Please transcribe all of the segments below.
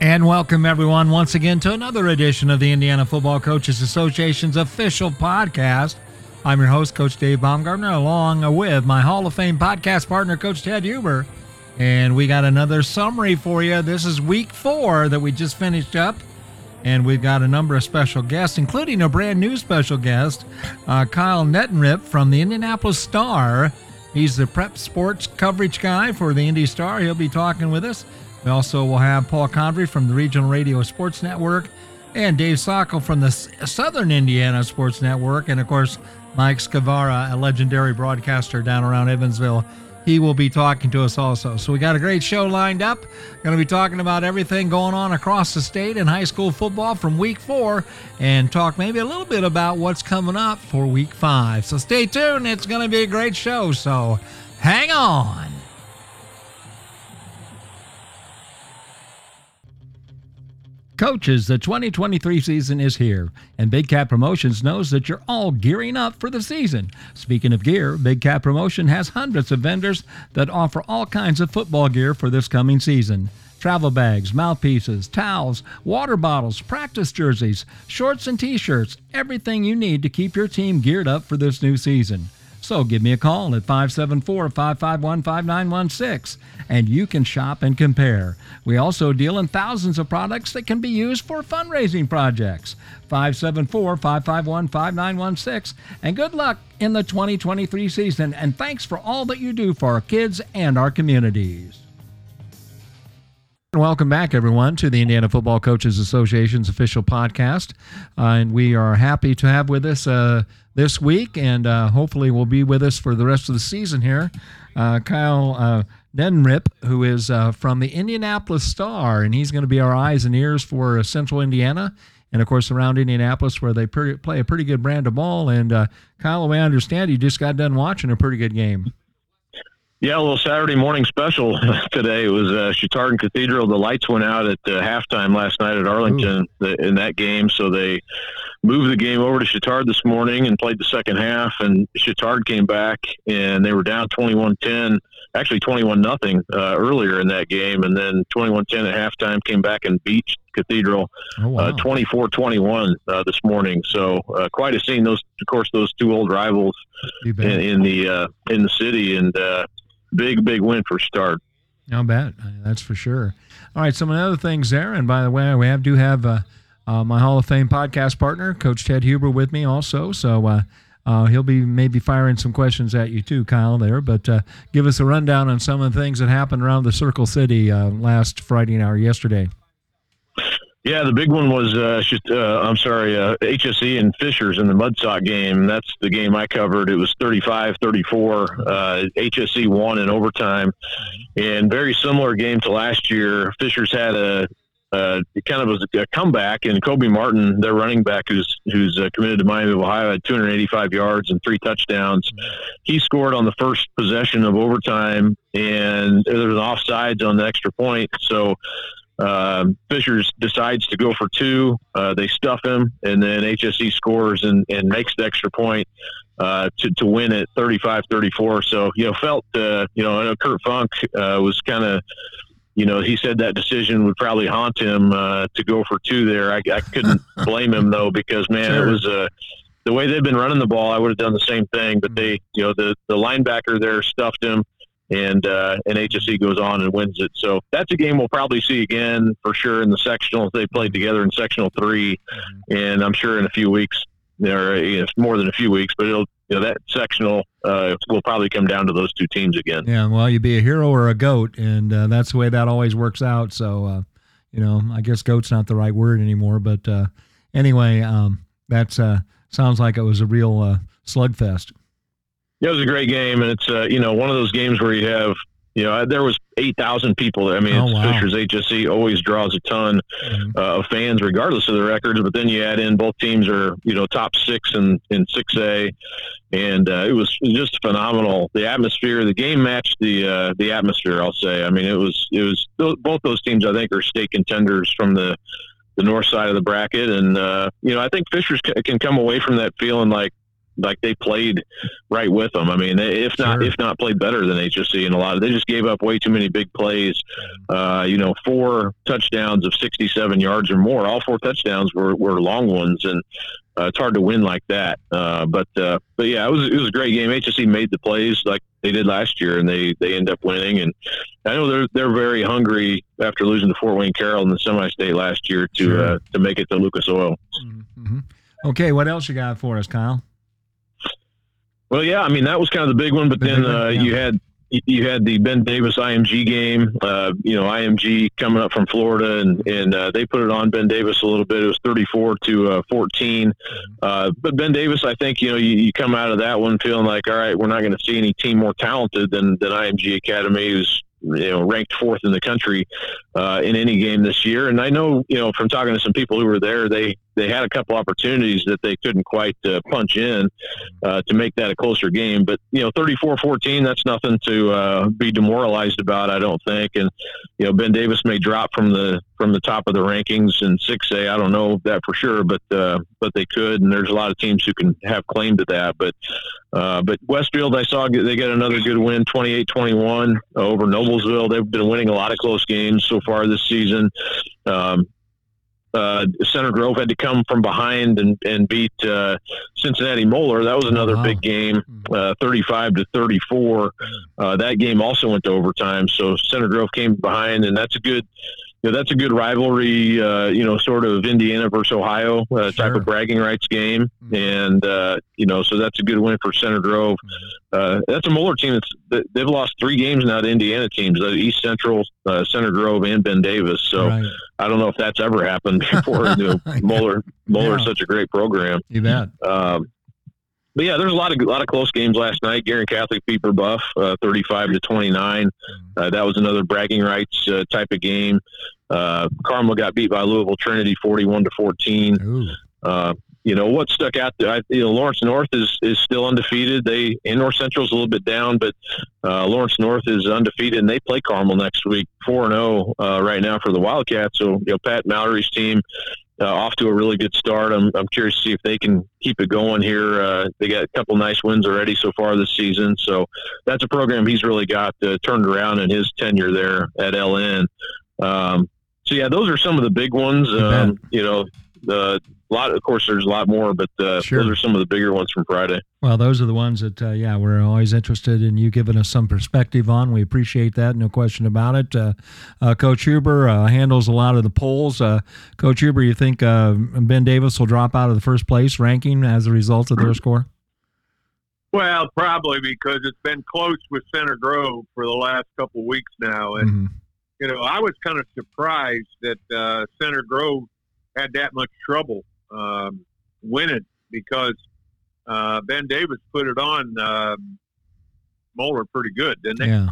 And welcome, everyone, once again to another edition of the Indiana Football Coaches Association's official podcast. I'm your host, Coach Dave Baumgartner, along with my Hall of Fame podcast partner, Coach Ted Huber. And we got another summary for you. This is week four that we just finished up. And we've got a number of special guests, including a brand new special guest, uh, Kyle Neddenriep from the Indianapolis Star. He's the prep sports coverage guy for the Indy Star. He'll be talking with us. We also will have Paul Condry from the Regional Radio Sports Network and Dave Sockel from the Southern Indiana Sports Network. And of course, Mike Scavara, a legendary broadcaster down around Evansville. He will be talking to us also. So we got a great show lined up. Going to be talking about everything going on across the state in high school football from week four and talk maybe a little bit about what's coming up for week five. So stay tuned. It's going to be a great show. So hang on. Coaches, the 2023 season is here, and Big Cat Promotions knows that you're all gearing up for the season. Speaking of gear, Big Cat Promotion has hundreds of vendors that offer all kinds of football gear for this coming season. Travel bags, mouthpieces, towels, water bottles, practice jerseys, shorts and t-shirts, everything you need to keep your team geared up for this new season. So give me a call at 574 551 5916 and you can shop and compare. We also deal in thousands of products that can be used for fundraising projects. 574 551 5916 and good luck in the 2023 season and thanks for all that you do for our kids and our communities. Welcome back, everyone, to the Indiana Football Coaches Association's official podcast. Uh, and we are happy to have with us uh, this week, and uh, hopefully will be with us for the rest of the season here, uh, Kyle uh, Neddenriep, who is uh, from the Indianapolis Star, and he's going to be our eyes and ears for Central Indiana. And of course, around Indianapolis, where they play a pretty good brand of ball. And Kyle, the way I understand, you just got done watching a pretty good game. Yeah, a little Saturday morning special today. It was uh, Chatardin Cathedral. The lights went out at uh, halftime last night at Arlington the, in that game, so they moved the game over to Chatard this morning and played the second half. And Chatard came back and they were down 21-10, actually 21 nothing uh, earlier in that game, and then 21-10 at halftime. Came back and beat Cathedral oh, wow. 24-21 uh, uh, this morning. So uh, quite a scene. Those, of course, those two old rivals in, in, the uh, in the city and big, big win for Start. I'll bet. That's for sure. All right, some of the other things there. And by the way, we have do have uh, uh, my Hall of Fame podcast partner, Coach Ted Huber, with me also. So uh, uh he'll be maybe firing some questions at you too, Kyle, there. But uh, give us a rundown on some of the things that happened around the Circle City uh, last Friday night or yesterday. Yeah, the big one was uh, uh, I'm sorry, uh, HSE and Fishers in the Mudsock game. That's the game I covered. It was 35-34. Uh, HSE won in overtime, and very similar game to last year. Fishers had a, a kind of was a comeback, and Kobe Martin, their running back, who's who's uh, committed to Miami of Ohio, had 285 yards and three touchdowns. He scored on the first possession of overtime, and there was an offsides on the extra point, so uh, Fishers decides to go for two. Uh, they stuff him, and then HSE scores and, and makes the extra point uh, to, to win at 35 34. So, you know, felt, uh, you know, I know Kurt Funk uh, was kind of, you know, he said that decision would probably haunt him uh, to go for two there. I, I couldn't blame him, though, because, man, sure. it was a. the way they've been running the ball, I would have done the same thing. But they, you know, the the linebacker there stuffed him and uh, and HSE goes on and wins it. So that's a game we'll probably see again for sure in the sectionals. They played together in sectional 3 mm-hmm. and I'm sure in a few weeks, or you know, more than a few weeks, but it'll you know that sectional uh, will probably come down to those two teams again. Yeah, well, you be a hero or a goat, and uh, that's the way that always works out. So uh, you know, I guess goat's not the right word anymore, but uh, anyway, um, that's uh, sounds like it was a real slugfest. Yeah, it was a great game, and it's uh, you know one of those games where you have you know there was eight thousand people. I mean, oh, wow. Fishers HSE always draws a ton mm-hmm. uh, of fans, regardless of the records. But then you add in both teams are you know top six and in six A, and uh, it was just phenomenal. The atmosphere, the game matched the uh, the atmosphere. I'll say. I mean, it was it was both those teams. I think are state contenders from the the north side of the bracket, and uh, you know I think Fishers can come away from that feeling like like they played right with them. I mean, if not sure. if not played better than HSE in a lot of. They just gave up way too many big plays. Uh, you know, four touchdowns of 67 yards or more. All four touchdowns were, were long ones, and uh, it's hard to win like that. Uh, but uh, but yeah, it was it was a great game. HSE made the plays like they did last year, and they they end up winning. And I know they're they're very hungry after losing to Fort Wayne Carroll in the semi-state last year to sure. uh, to make it to Lucas Oil. Mm-hmm. Okay, what else you got for us, Kyle? Well, yeah, I mean that was kind of the big one, but the then uh, yeah. you had you had the Ben Davis IMG game. Uh, you know, IMG coming up from Florida, and and uh, they put it on Ben Davis a little bit. It was 34 to uh, 14. Uh, but Ben Davis, I think you know you, you come out of that one feeling like, all right, we're not going to see any team more talented than than IMG Academy, who's you know ranked fourth in the country uh, in any game this year. And I know you know from talking to some people who were there, they they had a couple opportunities that they couldn't quite uh, punch in uh, to make that a closer game. But you know, 34-14, that's nothing to uh, be demoralized about, I don't think. And you know, Ben Davis may drop from the from the top of the rankings in 6A. I don't know that for sure, but uh, but they could. And there's a lot of teams who can have claim to that. But uh, but Westfield, I saw they got another good win, 28-21 over Noblesville. They've been winning a lot of close games so far this season. Um, uh, Center Grove had to come from behind and, and beat uh, Cincinnati Moeller. That was another wow. big game, hmm. uh, 35 to 34. Uh, that game also went to overtime. So Center Grove came behind, and that's a good you know, that's a good rivalry, uh, you know, sort of Indiana versus Ohio uh, sure. type of bragging rights game. Mm-hmm. And, uh, you know, so that's a good win for Center Grove. Mm-hmm. Uh, that's a Moeller team that's, they've lost three games now to Indiana teams, uh, East Central, uh, Center Grove, and Ben Davis. So right. I don't know if that's ever happened before. you know, Moeller, Moeller yeah. such a great program. You bet. Um, but yeah, there's a lot of a lot of close games last night. Guerin Catholic beat Brebeuf, uh, 35 to 29. Mm-hmm. Uh, that was another bragging rights uh, type of game. Uh, Carmel got beat by Louisville Trinity, 41 to 14. Uh, you know what stuck out? I, you know, Lawrence North is is still undefeated. They and North Central is a little bit down, but uh, Lawrence North is undefeated, and they play Carmel next week, four and zero oh, right now for the Wildcats. So you know, Pat Mallory's team uh, off to a really good start. I'm, I'm curious to see if they can keep it going here. Uh, they got a couple nice wins already so far this season. So that's a program he's really got uh, turned around in his tenure there at LN. Um, so yeah, those are some of the big ones. Um, you know, the a lot. Of course, there's a lot more, but uh, sure. those are some of the bigger ones from Friday. Well, those are the ones that, uh, yeah, we're always interested in you giving us some perspective on. We appreciate that, no question about it. Uh, uh Coach Huber uh, handles a lot of the polls. Uh, Coach Huber, you think Ben Davis will drop out of the first place ranking as a result of their score? Well, probably because it's been close with Center Grove for the last couple weeks now, and mm-hmm. you know I was kind of surprised that Center Grove had that much trouble um, win it because uh, Ben Davis put it on uh, Moeller pretty good, didn't they? Yeah.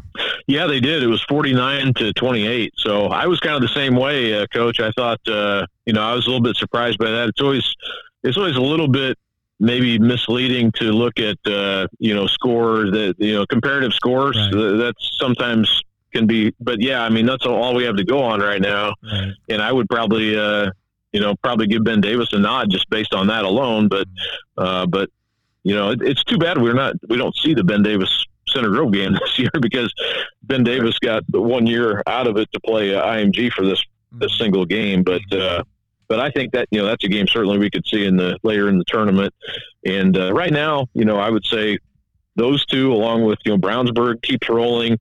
Yeah, they did. It was 49 to 28. So I was kind of the same way, uh, coach. I thought, uh, you know, I was a little bit surprised by that. It's always, it's always a little bit maybe misleading to look at, uh, you know, scores that, you know, comparative scores. Right. That's sometimes can be, but yeah, I mean, that's all we have to go on right now. Right. And I would probably, uh, you know, probably give Ben Davis a nod just based on that alone. But, uh, but you know, it, it's too bad we're not we don't see the Ben Davis Center Grove game this year because Ben Davis got one year out of it to play uh, IMG for this this mm-hmm. single game. But uh, but I think that you know that's a game certainly we could see in the later in the tournament. And uh, right now, you know, I would say those two, along with you know Brownsburg, keeps rolling.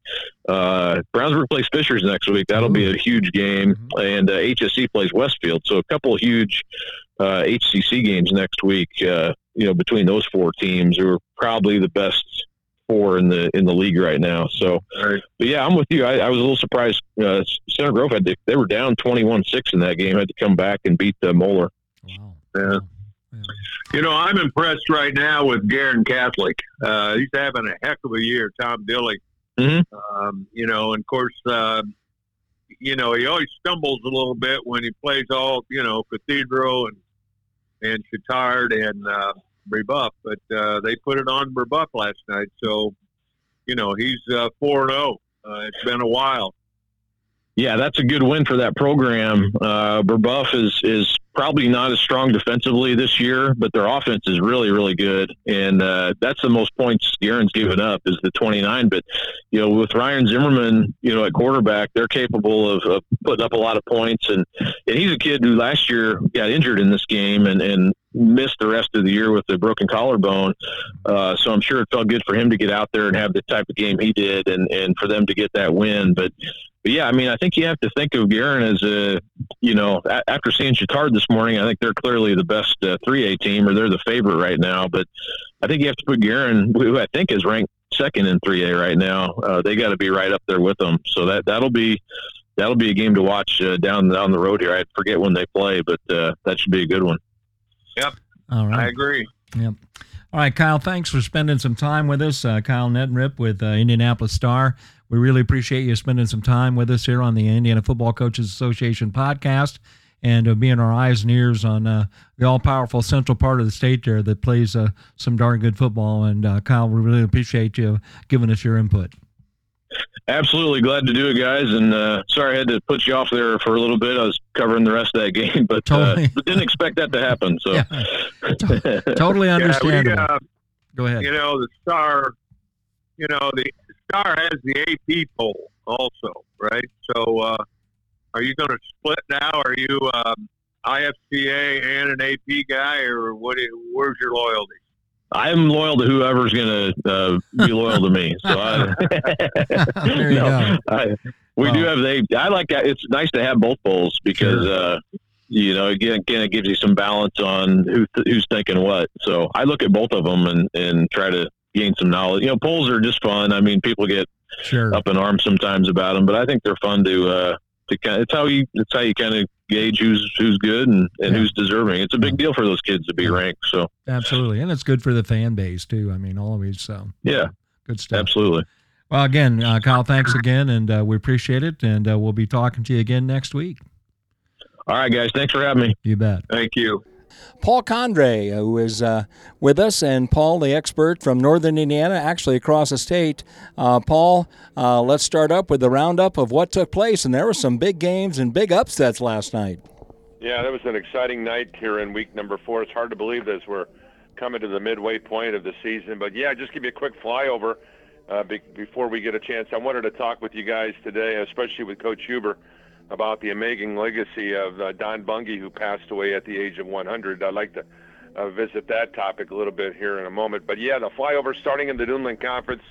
Uh, Brownsburg plays Fishers next week. That'll be a huge game, mm-hmm. and uh, HSE plays Westfield. So a couple of huge uh, HCC games next week. Uh, you know, between those four teams, who are probably the best four in the in the league right now. So, right. but yeah, I'm with you. I, I was a little surprised. Uh, Center Grove had to, they were down 21-6 in that game, had to come back and beat the Moeller. Wow. Yeah. You know, I'm impressed right now with Guerin Catholic. Uh, he's having a heck of a year, Tom Dilly. Mm-hmm. Um, you know, and of course, uh, you know, he always stumbles a little bit when he plays all, you know, Cathedral and and Chatard and uh, Brebeuf, but uh, they put it on Brebeuf last night. So, you know, he's uh, four and zero. Oh. Uh, it's been a while. Yeah, that's a good win for that program. Uh, Brebeuf is is probably not as strong defensively this year, but their offense is really, really good, and uh, that's the most points Guerin's given up is the 29. But you know, with Ryan Zimmerman, you know, at quarterback, they're capable of, of putting up a lot of points, and and he's a kid who last year got injured in this game and and missed the rest of the year with a broken collarbone. Uh, so I'm sure it felt good for him to get out there and have the type of game he did, and and for them to get that win. But but yeah, I mean, I think you have to think of Guerin as a, you know, a- after seeing Chatard this morning, I think they're clearly the best uh, 3A team, or they're the favorite right now. But I think you have to put Guerin, who I think is ranked second in 3A right now. Uh, they got to be right up there with them. So that that'll be that'll be a game to watch uh, down down the road here. I forget when they play, but uh, that should be a good one. Yep. All right. I agree. Yep. All right, Kyle. Thanks for spending some time with us. Uh, Kyle Neddenriep with uh, Indianapolis Star. We really appreciate you spending some time with us here on the Indiana Football Coaches Association podcast and uh, being our eyes and ears on uh, the all powerful central part of the state there that plays uh, some darn good football. And uh, Kyle, we really appreciate you giving us your input. Absolutely glad to do it, guys. And uh, sorry I had to put you off there for a little bit. I was covering the rest of that game, but, totally. uh, didn't expect that to happen. So yeah. totally understandable. Yeah, we, uh, Go ahead. You know, the Star, you know, the Star has the AP poll also, right? So, uh, are you going to split now? Are you um, IFCA and an AP guy, or what? Where's your loyalty? I'm loyal to whoever's going to uh, be loyal to me. So I, there you no, go. I, we do have they. I like that. It's nice to have both bowls because Sure. uh, you know again, again it gives you some balance on who who's thinking what. So I look at both of them and and try to gain some knowledge. You know, polls are just fun. I mean, people get Sure. up in arms sometimes about them, but I think they're fun to uh, to kind. Of, It's how you it's how you kind of gauge who's who's good and, and Yeah. who's deserving. It's a big deal for those kids to be Yeah. ranked. So Absolutely. And it's good for the fan base, too. I mean, always. So, yeah, good stuff. absolutely. Well, again, uh, Kyle, thanks again, and uh, we appreciate it. And uh, we'll be talking to you again next week. All right, guys. Thanks for having me. You bet. Thank you. Paul Condry, who is uh, with us, and Paul, the expert from Northern Indiana, actually across the state. Uh, Paul, uh, let's start up with the roundup of what took place, and there were some big games and big upsets last night. Yeah, that was an exciting night here in week number four. It's hard to believe as we're coming to the midway point of the season. But yeah, just give you a quick flyover uh, be- before we get a chance. I wanted to talk with you guys today, especially with Coach Huber, about the amazing legacy of uh, Don Bungie, who passed away at the age of 100. I'd like to uh, visit that topic a little bit here in a moment. But yeah, the flyover starting in the Duneland Conference.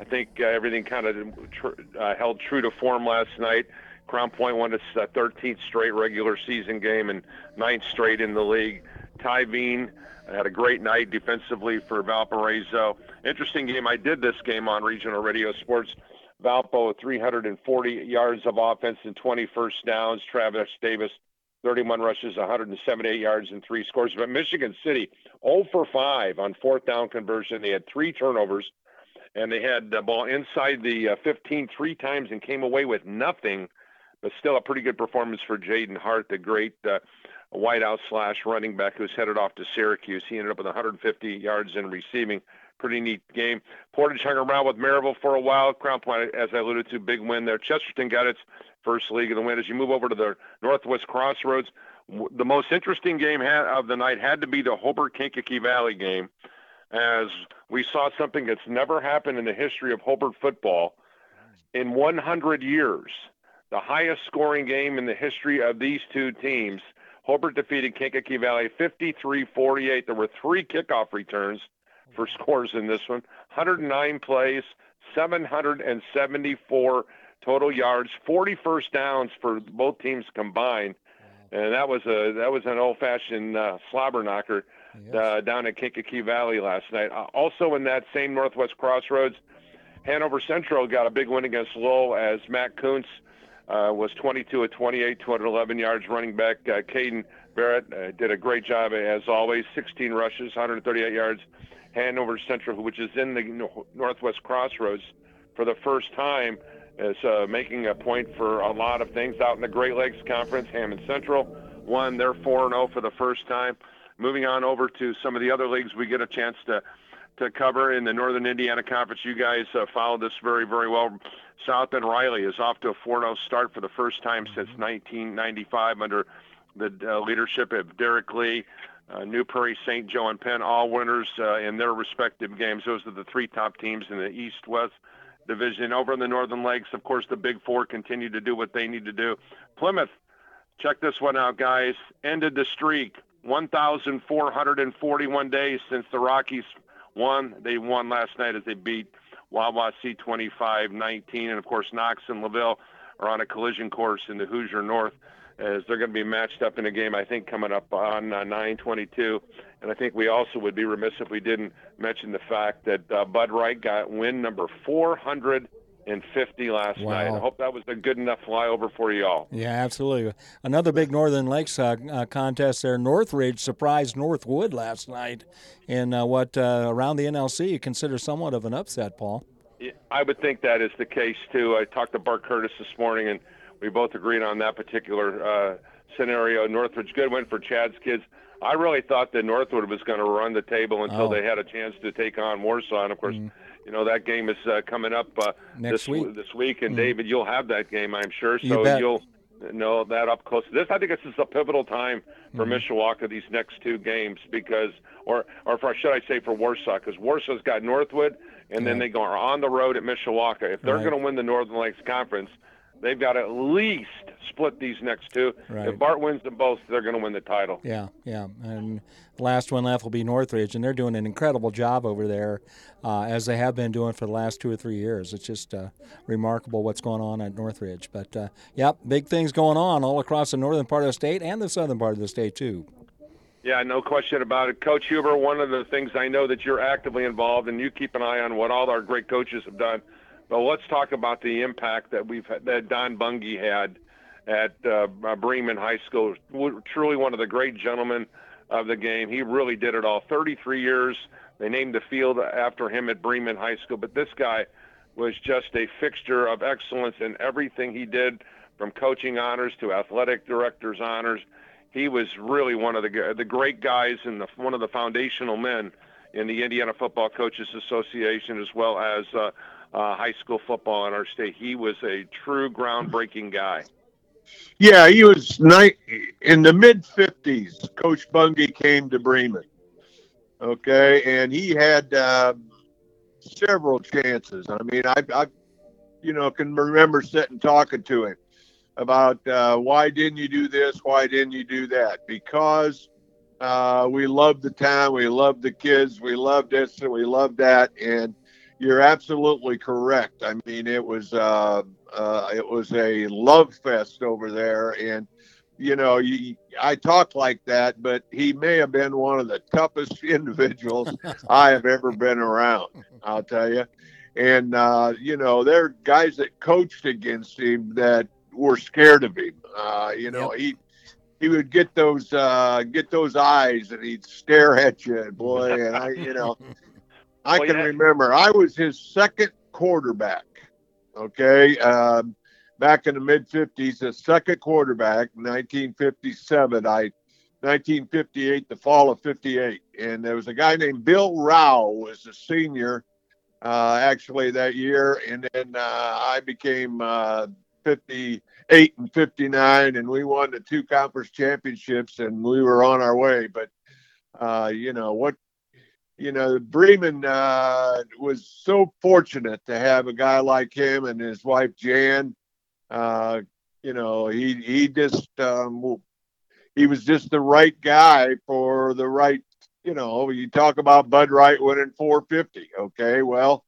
I think uh, everything kind of tr- uh, held true to form last night. Crown Point won its uh, 13th straight regular season game and ninth straight in the league. Ty Veen had a great night defensively for Valparaiso. Interesting game. I did this game on regional radio sports. Valpo 340 yards of offense and 20 first downs. Travis Davis 31 rushes, 178 yards and three scores. But Michigan City 0 for 5 on fourth down conversion. They had three turnovers and they had the ball inside the uh, 15 three times and came away with nothing, but still a pretty good performance for Jaden Hart, the great uh, wideout slash running back who's headed off to Syracuse. He ended up with 150 yards in receiving. Pretty neat game. Portage hung around with Merrillville for a while. Crown Point, as I alluded to, big win there. Chesterton got its first league of the win. As you move over to the Northwest Crossroads, the most interesting game of the night had to be the Hobart Kankakee Valley game as we saw something that's never happened in the history of Hobart football in 100 years. The highest scoring game in the history of these two teams. Hobart defeated Kankakee Valley 53 48. There were three kickoff returns for scores in this one 109 plays, 774 total yards, 40 first downs for both teams combined. And that was a that was an old-fashioned uh, slobber knocker uh, down at Kankakee Valley last night. Uh, also in that same Northwest Crossroads, Hanover Central got a big win against Lowell as Matt Kuntz uh, was 22 at 28, 211 yards. Running back uh, Caden Barrett uh, did a great job as always, 16 rushes, 138 yards. Hanover Central, which is in the Northwest Crossroads for the first time, is uh, making a point for a lot of things out in the Great Lakes Conference. Hammond Central won. They're 4 0 for the first time. Moving on over to some of the other leagues, we get a chance to to cover in the Northern Indiana Conference. You guys uh, followed this very, very well. South Bend Riley is off to a 4 0 start for the first time since 1995 under the uh, leadership of Derek Lee, uh, New Prairie, St. Joe, and Penn, all winners uh, in their respective games. Those are the three top teams in the East West division. Over in the Northern Lakes, of course, the Big Four continue to do what they need to do. Plymouth, check this one out, guys. Ended the streak 1,441 days since the Rockies won. They won last night as they beat Wawa C 25 19. And of course, Knox and LaVille are on a collision course in the Hoosier North as they're going to be matched up in a game, I think, coming up on uh, 922. And I think we also would be remiss if we didn't mention the fact that uh, Bud Wright got win number 450 last wow. night. I hope that was a good enough flyover for you all. Yeah, absolutely. Another big Northern Lakes uh, uh, contest there. Northridge surprised Northwood last night in uh, what uh, around the NLC you consider somewhat of an upset, Paul. I would think that is the case too. I talked to Bart Curtis this morning, and we both agreed on that particular uh, scenario. Northridge good win for Chad's kids. I really thought that Northwood was going to run the table until oh. they had a chance to take on Warsaw. And of course, mm. You know that game is uh, coming up uh, this week. This week, and mm. David, you'll have that game, I'm sure. So you will know that up close. This, I think, this is a pivotal time for mm. Mishawaka these next two games because, or, or for, should I say, for Warsaw, because Warsaw's got Northwood, and then they go on the road at Mishawaka. If they're right. going to win the Northern Lakes Conference They've got to at least split these next two. Right. If Bart wins them both, they're going to win the title. Yeah, yeah. And the last one left will be Northridge, and they're doing an incredible job over there, uh, as they have been doing for the last two or three years. It's just uh, remarkable what's going on at Northridge. But, uh, yep, big things going on all across the northern part of the state and the southern part of the state, too. Yeah, no question about it. Coach Huber, one of the things I know that you're actively involved and you keep an eye on what all our great coaches have done – but let's talk about the impact that we've that Don Bungie had at uh, Bremen High School. Truly one of the great gentlemen of the game. He really did it all. 33 years. They named the field after him at Bremen High School. But this guy was just a fixture of excellence in everything he did, from coaching honors to athletic director's honors. He was really one of the the great guys and the, one of the foundational men in the Indiana Football Coaches Association, as well as uh, uh, high school football in our state. He was a true groundbreaking guy. Yeah, he was night in the mid '50s. Coach Bungie came to Bremen. Okay, and he had uh, several chances. I mean, I, I, you know, can remember sitting talking to him about uh, why didn't you do this? Why didn't you do that? Because uh, we loved the town, we loved the kids, we loved this, and we loved that, and you're absolutely correct. I mean, it was uh, uh, it was a love fest over there, and you know, you, I talk like that, but he may have been one of the toughest individuals I have ever been around. I'll tell you, and uh, you know, there are guys that coached against him that were scared of him. Uh, you know, yep. he he would get those uh, get those eyes and he'd stare at you, boy. And I, you know, I well, can yeah. remember I was his second quarterback. Okay. Um, back in the mid 50s, the second quarterback, 1957. I 1958, the fall of 58. And there was a guy named Bill Rao was a senior uh, actually that year. And then uh, I became uh, 58 and 59, and we won the two conference championships, and we were on our way. But uh, you know what you know, Bremen uh, was so fortunate to have a guy like him and his wife Jan. Uh, you know, he he just um, he was just the right guy for the right. You know, you talk about Bud Wright winning 450. Okay, well,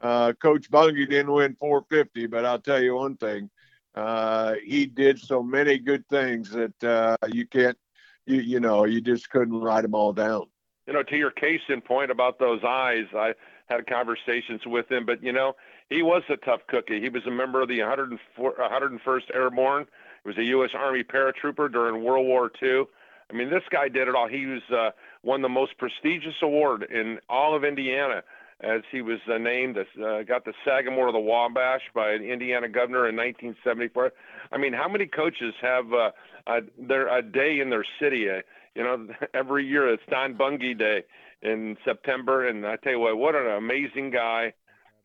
uh, Coach Bungie didn't win 450, but I'll tell you one thing: uh, he did so many good things that uh, you can't, you you know, you just couldn't write them all down you know, to your case in point about those eyes, I had conversations with him, but you know, he was a tough cookie. He was a member of the 101st Airborne. He was a U.S. Army paratrooper during World War II. I mean, this guy did it all. He was uh, won the most prestigious award in all of Indiana, as he was uh, named, uh, got the Sagamore of the Wabash by the Indiana governor in 1974. I mean, how many coaches have uh, a, their a day in their city? Uh, you know, every year it's Don Bungie Day in September, and I tell you what, what an amazing guy!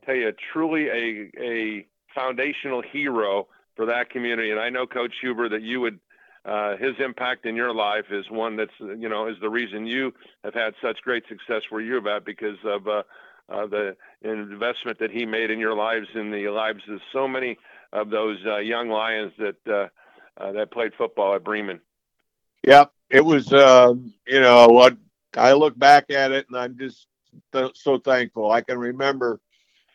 I tell you, truly a a foundational hero for that community. And I know, Coach Huber, that you would uh, his impact in your life is one that's you know is the reason you have had such great success where you're at because of uh, uh, the investment that he made in your lives and the lives of so many of those uh, young lions that uh, uh, that played football at Bremen. Yep, it was. Um, you know what? I look back at it and I'm just th- so thankful. I can remember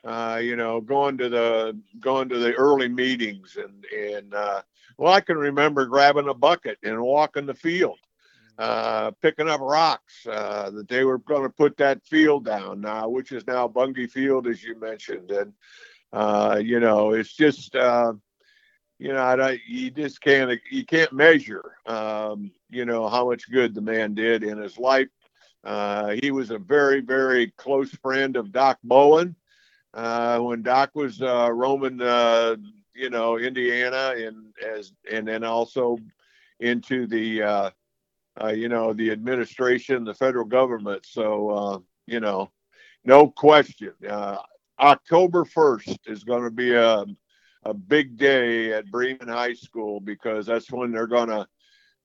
uh, you know, going to the going to the early meetings and and uh, well, I can remember grabbing a bucket and walking the field, uh, picking up rocks uh, that they were going to put that field down now, which is now Bungay Field, as you mentioned, and uh, you know, it's just uh, you know, I, you just can't you can't measure, um, you know, how much good the man did in his life. Uh, he was a very, very close friend of Doc Bowen uh, when Doc was uh, roaming, uh, you know, Indiana and as and then also into the, uh, uh, you know, the administration, the federal government. So you know, no question. October first is going to be a a big day at Bremen High School because that's when they're going to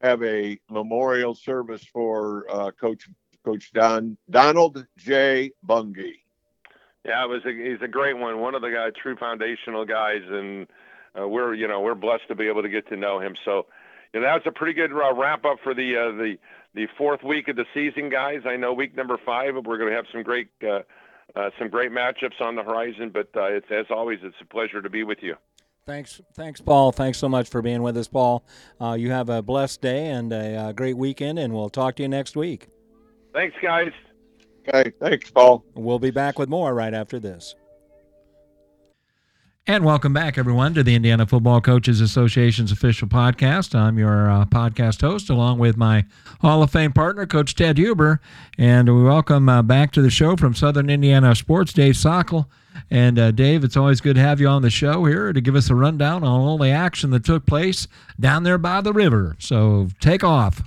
have a memorial service for uh, Coach Coach Don Donald J. Bungay. Yeah, it was a, he's a great one. One of the guy, true foundational guys, and uh, we're you know we're blessed to be able to get to know him. So, you know, that's a pretty good uh, wrap up for the uh, the the fourth week of the season, guys. I know week number five, we're going to have some great uh, uh, some great matchups on the horizon. But it's as always, it's a pleasure to be with you. Thanks, thanks, Paul. Thanks so much for being with us, Paul. Uh, you have a blessed day and a, a uh, great weekend, and we'll talk to you next week. Thanks, guys. Okay, thanks, Paul. We'll be back with more right after this. And welcome back, everyone, to the Indiana Football Coaches Association's official podcast. I'm your uh, podcast host, along with my Hall of Fame partner, Coach Ted Huber. And we welcome uh, back to the show from Southern Indiana Sports, Dave Sockel. And uh, Dave, it's always good to have you on the show here to give us a rundown on all the action that took place down there by the river. So take off.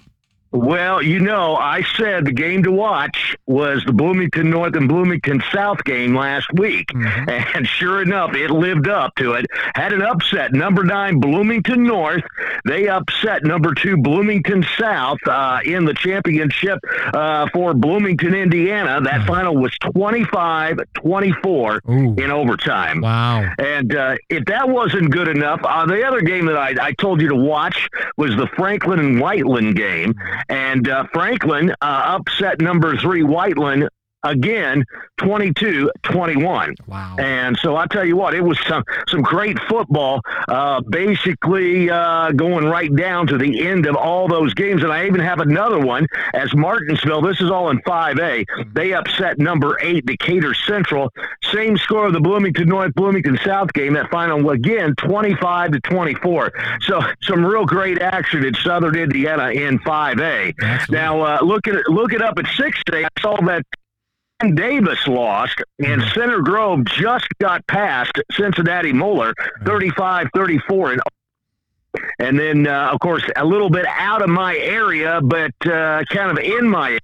Well, you know, I said the game to watch was the Bloomington North and Bloomington South game last week. Mm-hmm. And sure enough, it lived up to it. Had an upset. Number nine, Bloomington North. They upset number two, Bloomington South, uh, in the championship uh, for Bloomington, Indiana. That mm-hmm. final was 25 24 in overtime. Wow. And uh, if that wasn't good enough, uh, the other game that I, I told you to watch was the Franklin and Whiteland game. And uh, Franklin uh, upset number three Whiteland again 22 21 wow. And so i tell you what it was some some great football uh, basically uh, going right down to the end of all those games. And i even have another one as martinsville. This is all in 5a they upset number eight decatur central. Same score of the bloomington north bloomington south game. That final again 25 to 24 so some real great action in southern indiana in 5a Absolutely. now uh, look at look it up at 6a i saw that Davis lost, and mm-hmm. Center Grove just got past Cincinnati Moeller 35 34. And, and then, uh, of course, a little bit out of my area, but uh, kind of in my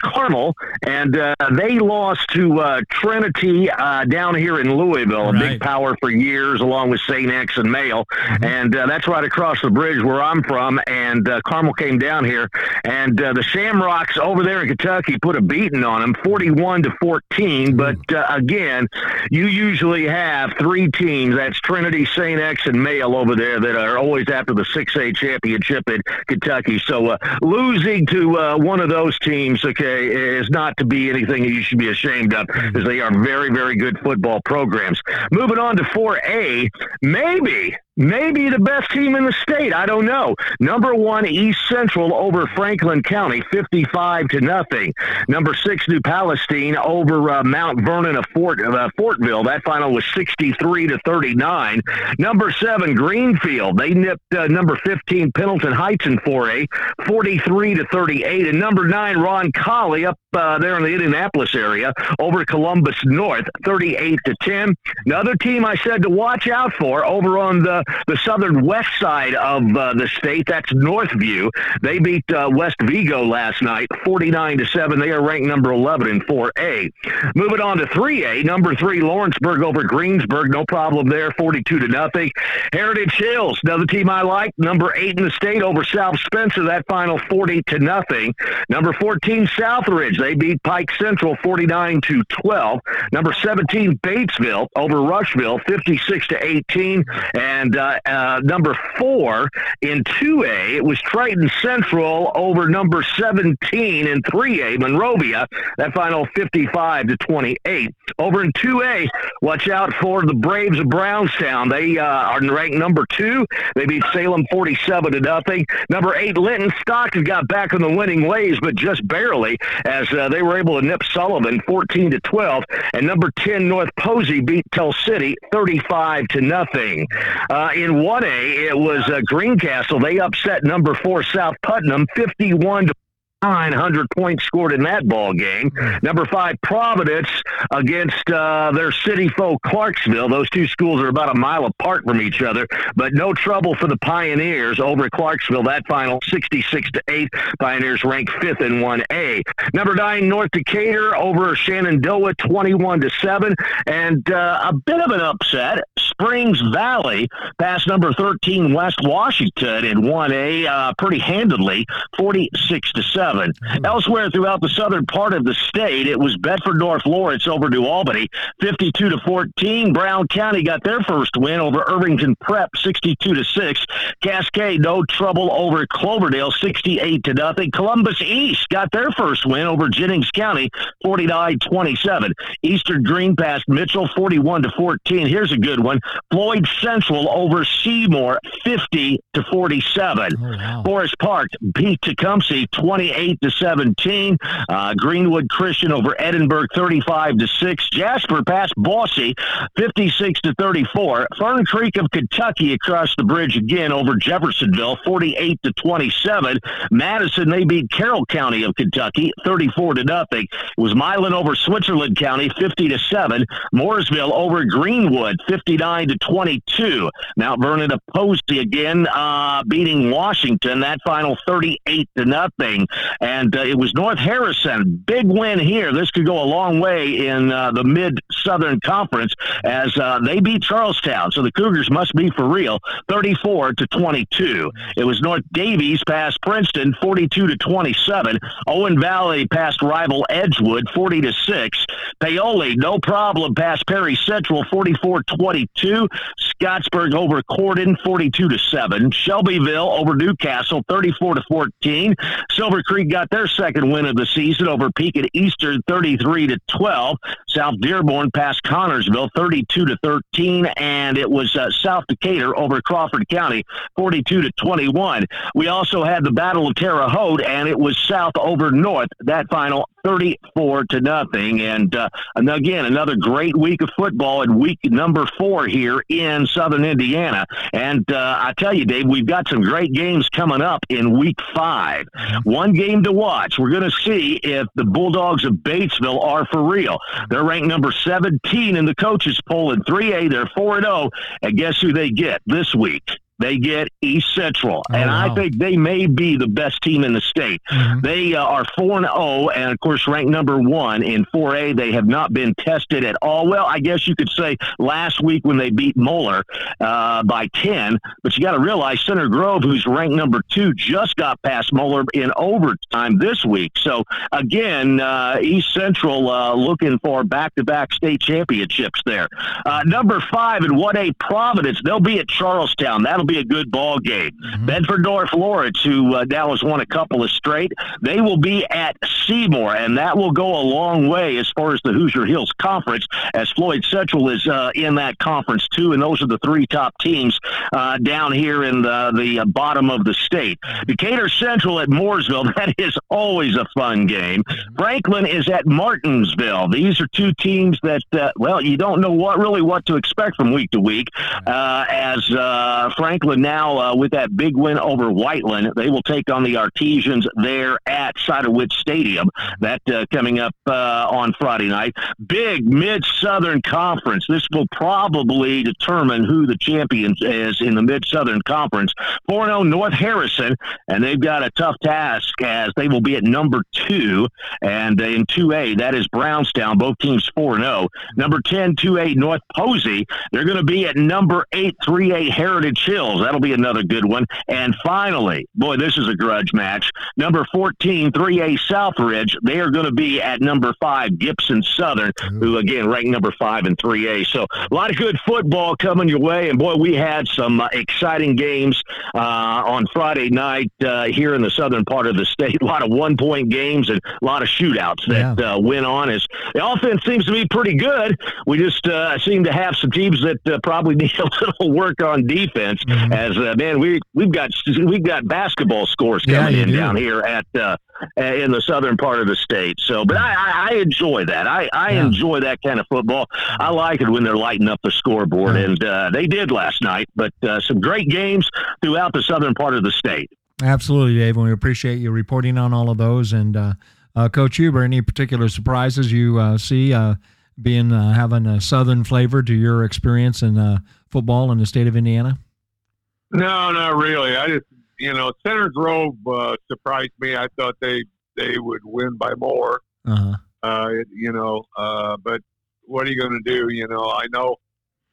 Carmel, and uh, they lost to uh, Trinity uh, down here in Louisville, a big power for years, along with St. X and Male, mm-hmm. and uh, that's right across the bridge where I'm from. And uh, Carmel came down here, and uh, the Shamrocks over there in Kentucky put a beating on them, 41 to 14. But again, you usually have three teams. That's Trinity, St. X, and Male over there that are always after the 6A championship in Kentucky. So losing to one of those teams, okay is not to be anything that you should be ashamed of, because they are very, very good football programs. Moving on to 4A, maybe maybe the best team in the state. I don't know. Number one, East Central over Franklin County, 55 to nothing. Number six, New Palestine over uh, Mount Vernon of Fort uh, Fortville. That final was 63 to 39. Number seven, Greenfield. They nipped uh, number 15, Pendleton Heights in 4A, 43 to 38. And number nine, Roncalli up uh, there in the Indianapolis area over Columbus North, 38 to 10. Another team I said to watch out for over on the the southern west side of uh, the state. That's Northview. They beat uh, West Vigo last night, 49 to 7. They are ranked number 11 in 4A. Moving on to 3A, number 3 Lawrenceburg over Greensburg. No problem there, 42 to nothing. Heritage Hills, another team I like, number 8 in the state over South Spencer. That final 40 to nothing. Number 14 Southridge. They beat Pike Central 49 to 12. Number 17 Batesville over Rushville 56 to 18. And uh, uh, number 4 in 2A, it was Triton Central over number 17 in 3A, Monrovia. That final 55 to 28. Over in 2A, watch out for the Braves of Brownstown. They uh, are ranked number 2. They beat Salem 47 to nothing. Number 8 Linton Stockton got back in the winning ways, but just barely as uh, they were able to nip Sullivan 14 to 12. And number 10 North Posey beat Tell City 35 to nothing. Uh, in 1A, it was uh, Greencastle. They upset number 4 South Putnam 51 to 900 points scored in that ball game. Number five, Providence against uh, their city foe, Clarksville. Those two schools are about a mile apart from each other, but no trouble for the Pioneers over Clarksville. That final 66 to 8. Pioneers ranked fifth in 1A. Number nine, North Decatur over Shenandoah, 21 to 7. And uh, a bit of an upset. Springs Valley past number 13, West Washington in 1A uh, pretty handedly, 46 to 7 seven. Hmm. Elsewhere throughout the southern part of the state, it was Bedford North Lawrence over New Albany, 52 to 14. Brown County got their first win over Irvington Prep, 62 to 6. Cascade, no trouble over Cloverdale, 68 to nothing. Columbus East got their first win over Jennings County, 49 27. Eastern Greene passed Mitchell, 41 to 14. Here's a good one. Floyd Central over Seymour, 50 to 47. Oh, wow. Forest Park beat Tecumseh, 28 28 to 17. Uh, Greenwood Christian over Edinburgh 35 to 6. Jasper passed Bosse 56 to 34. Fern Creek of Kentucky across the bridge again over Jeffersonville 48 to 27. Madison they beat Carroll County of Kentucky 34 to nothing. It was Milan over Switzerland County 50 to 7. Mooresville over Greenwood 59 to 22. Mount Vernon of Posey again uh, beating Washington that final 38 to nothing and uh, it was North Harrison. Big win here. This could go a long way in uh, the Mid Southern Conference as uh, they beat Charlestown. So the Cougars must be for real. 34 to 22. It was North Daviess past Princeton, 42 to 27. Owen Valley past rival Edgewood, 40 to 6. Paoli, no problem, past Perry Central, 44-22. Scottsburg over Corydon, 42 to 7. Shelbyville over Newcastle, 34 to 14. Silver Creek got their second win of the season over Pekin Eastern, 33 to 12. South Dearborn passed Connersville, 32 to 13, and it was uh, South Decatur over Crawford County, 42 to 21. We also had the Battle of Terre Haute, and it was South over North. That final 34 to nothing. And, uh, and again, another great week of football in week number four here in Southern Indiana. And uh, I tell you, Dave, we've got some great games coming up in week five. One game to watch. We're going to see if the Bulldogs of Batesville are for real. They're ranked number 17 in the coaches poll in 3A. They're 4 0. And guess who they get this week? They get East Central, oh, and wow. I think they may be the best team in the state. Mm-hmm. They uh, are four and zero, oh, and of course ranked number one in 4A. They have not been tested at all. Well, I guess you could say last week when they beat Moeller uh, by ten, but you got to realize Center Grove, who's ranked number two, just got past Moeller in overtime this week. So again, uh, East Central uh, looking for back-to-back state championships there. Uh, number five in 1A Providence, they'll be at Charlestown. That'll be a good ball game. Mm-hmm. Bedford North Lawrence, who uh, Dallas won a couple of straight, they will be at Seymour, and that will go a long way as far as the Hoosier Hills Conference, as Floyd Central is uh, in that conference too, and those are the three top teams uh, down here in the, the bottom of the state. Decatur Central at Mooresville, that is always a fun game. Mm-hmm. Franklin is at Martinsville. These are two teams that, uh, well, you don't know what really what to expect from week to week, uh, as uh, Franklin Franklin now uh, with that big win over Whiteland. They will take on the Artesians there at Ciderwitz Stadium. That uh, coming up uh, on Friday night. Big Mid Southern Conference. This will probably determine who the champion is in the Mid Southern Conference. 4 0 North Harrison, and they've got a tough task as they will be at number two. And in 2A, that is Brownstown, both teams 4 0. Number 10, 2A North Posey, they're going to be at number 8, 3A Heritage Hills. That'll be another good one. And finally, boy, this is a grudge match. Number 14, 3A Southridge, they are going to be at number 5, Gibson Southern, who again ranked number 5 in 3A. So a lot of good football coming your way. And boy, we had some uh, exciting games uh, on Friday night uh, here in the southern part of the state. A lot of one point games and a lot of shootouts that yeah. Uh, went on as the offense seems to be pretty good. We just uh, seem to have some teams that uh, probably need a little work on defense. Mm-hmm. As man, we we've got we've got basketball scores coming yeah, in do. down here at in the southern part of the state. So, but I, I, I enjoy that. I, I yeah. enjoy that kind of football. I like it when they're lighting up the scoreboard, yeah. and uh, they did last night. But uh, some great games throughout the southern part of the state. Absolutely, Dave. And we appreciate you reporting on all of those. And uh, uh Coach Huber, any particular surprises you uh, see uh, being having a southern flavor to your experience in football in the state of Indiana? No, not really. I just you know, Center Grove uh, surprised me. I thought they they would win by more. Uh-huh. Uh, you know, uh, but what are you going to do? You know, I know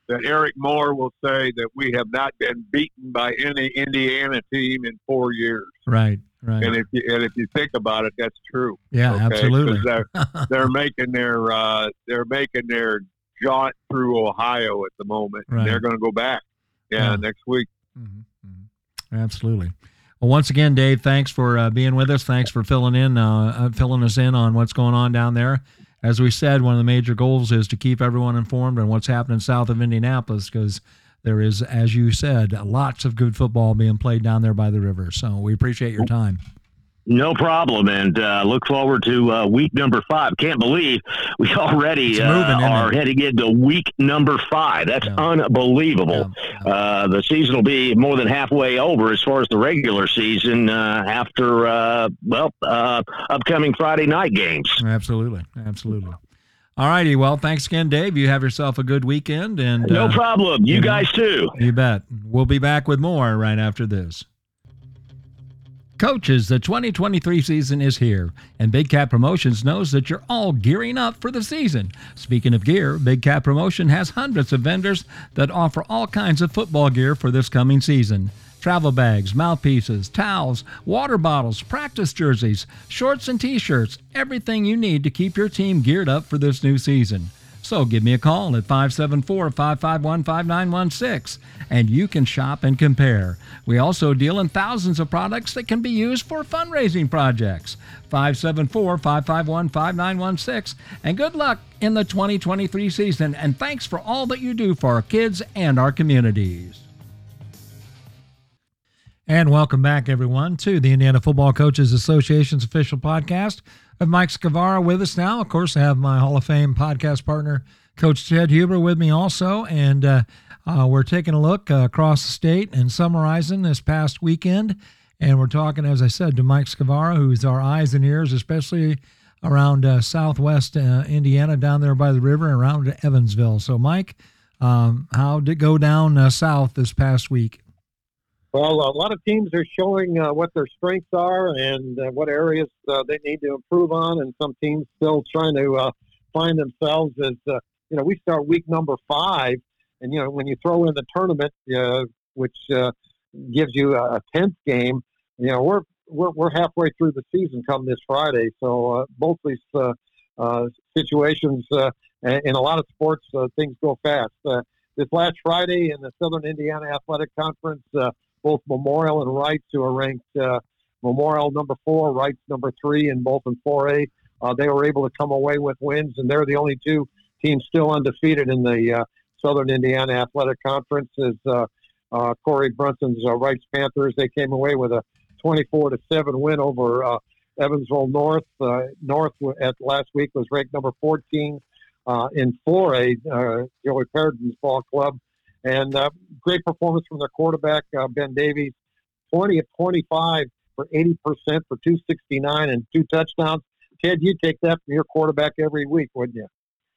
that Eric Moore will say that we have not been beaten by any Indiana team in four years. Right. Right. And if you, and if you think about it, that's true. Yeah, okay? absolutely. They're, they're making their uh, they're making their jaunt through Ohio at the moment. Right. And they're going to go back. Yeah, yeah, next week. Mm-hmm. Absolutely. Well, once again, Dave, thanks for uh, being with us. Thanks for filling in, uh, uh, filling us in on what's going on down there. As we said, one of the major goals is to keep everyone informed on what's happening south of Indianapolis because there is, as you said, lots of good football being played down there by the river. So we appreciate your time. No problem, and uh, look forward to uh, week number five. Can't believe we already uh, moving, uh, are heading into week number five. That's yeah. unbelievable. Yeah. Uh, the season will be more than halfway over as far as the regular season uh, after well upcoming Friday night games. Absolutely, absolutely. All righty. Well, thanks again, Dave. You have yourself a good weekend, and no problem. You, you guys know, too. You bet. We'll be back with more right after this. Coaches, the 2023 season is here, and Big Cat Promotions knows that you're all gearing up for the season. Speaking of gear, Big Cat Promotion has hundreds of vendors that offer all kinds of football gear for this coming season travel bags, mouthpieces, towels, water bottles, practice jerseys, shorts and t shirts, everything you need to keep your team geared up for this new season. So give me a call at 574 551 5916 and you can shop and compare. We also deal in thousands of products that can be used for fundraising projects. 574 551 5916 and good luck in the 2023 season and thanks for all that you do for our kids and our communities. And welcome back, everyone, to the Indiana Football Coaches Association's official podcast I have Mike Scavara with us now. Of course, I have my Hall of Fame podcast partner, Coach Ted Huber, with me also. And uh, uh, we're taking a look uh, across the state and summarizing this past weekend. And we're talking, as I said, to Mike Scavara, who's our eyes and ears, especially around uh, southwest uh, Indiana, down there by the river, and around Evansville. So, Mike, um, how did it go down uh, south this past week? Well, a lot of teams are showing uh, what their strengths are and uh, what areas uh, they need to improve on, and some teams still trying to uh, find themselves as uh, you know. We start week number five, and you know when you throw in the tournament, uh, which gives you a tenth game, you know we're we're, we're halfway through the season come this Friday. So both these situations in a lot of sports, things go fast. this last Friday in the Southern Indiana Athletic Conference both Memorial and Reitz, who are ranked uh, Memorial number four, Reitz number three, and both in 4A. Uh, they were able to come away with wins, and they're the only two teams still undefeated in the uh, Southern Indiana Athletic Conference. Is uh, uh, Corey Brunson's uh, Reitz Panthers? They came away with a 24 to seven win over Evansville North. North at last week was ranked number 14 uh, in 4A. Uh, Joey Paradon's ball club And uh, great performance from their quarterback, uh, Ben Davies. 20 of 25 for 80% for 269 and two touchdowns. Ted, you take that from your quarterback every week, wouldn't you?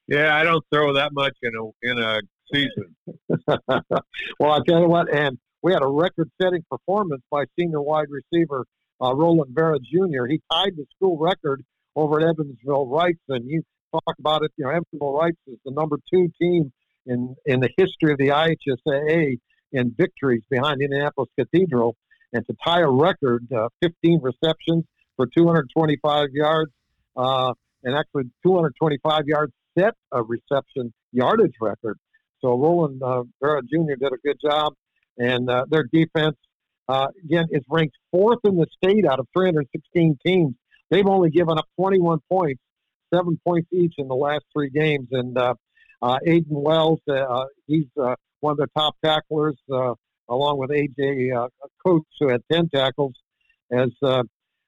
Yeah, I don't throw that much in a in a season. well, I tell you what, and we had a record-setting performance by senior wide receiver uh, Roland Vera Jr. He tied the school record over at Evansville Reitz, and you talk about it. You know, Evansville Reitz is the number two team in in the history of the IHSAA in victories behind Indianapolis Cathedral, and to tie a record, uh, 15 receptions for 225 yards, uh, and actually 225 yards set a reception yardage record. So Roland uh, Vera Jr. did a good job, and uh, their defense uh, again is ranked fourth in the state out of 316 teams. They've only given up 21 points, seven points each in the last three games, and uh, uh, Aiden Wells, uh, he's uh, one of the top tacklers, uh, along with AJ uh, Coates, who had 10 tackles. As uh,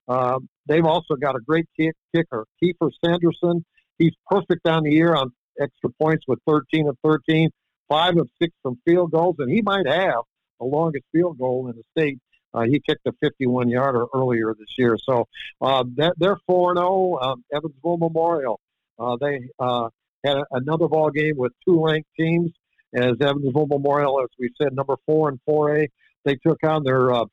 uh, they've also got a great kick, kicker, Kiefer Sanderson. He's perfect on the year on extra points with 13 of 13, five of six from field goals, and he might have the longest field goal in the state. Uh, he kicked a 51 yarder earlier this year. So uh, they're 4 0. Um, Evansville Memorial. Uh, they had another ball game with two ranked teams as Evansville Memorial, as we said, number four and 4A. They took on their uh,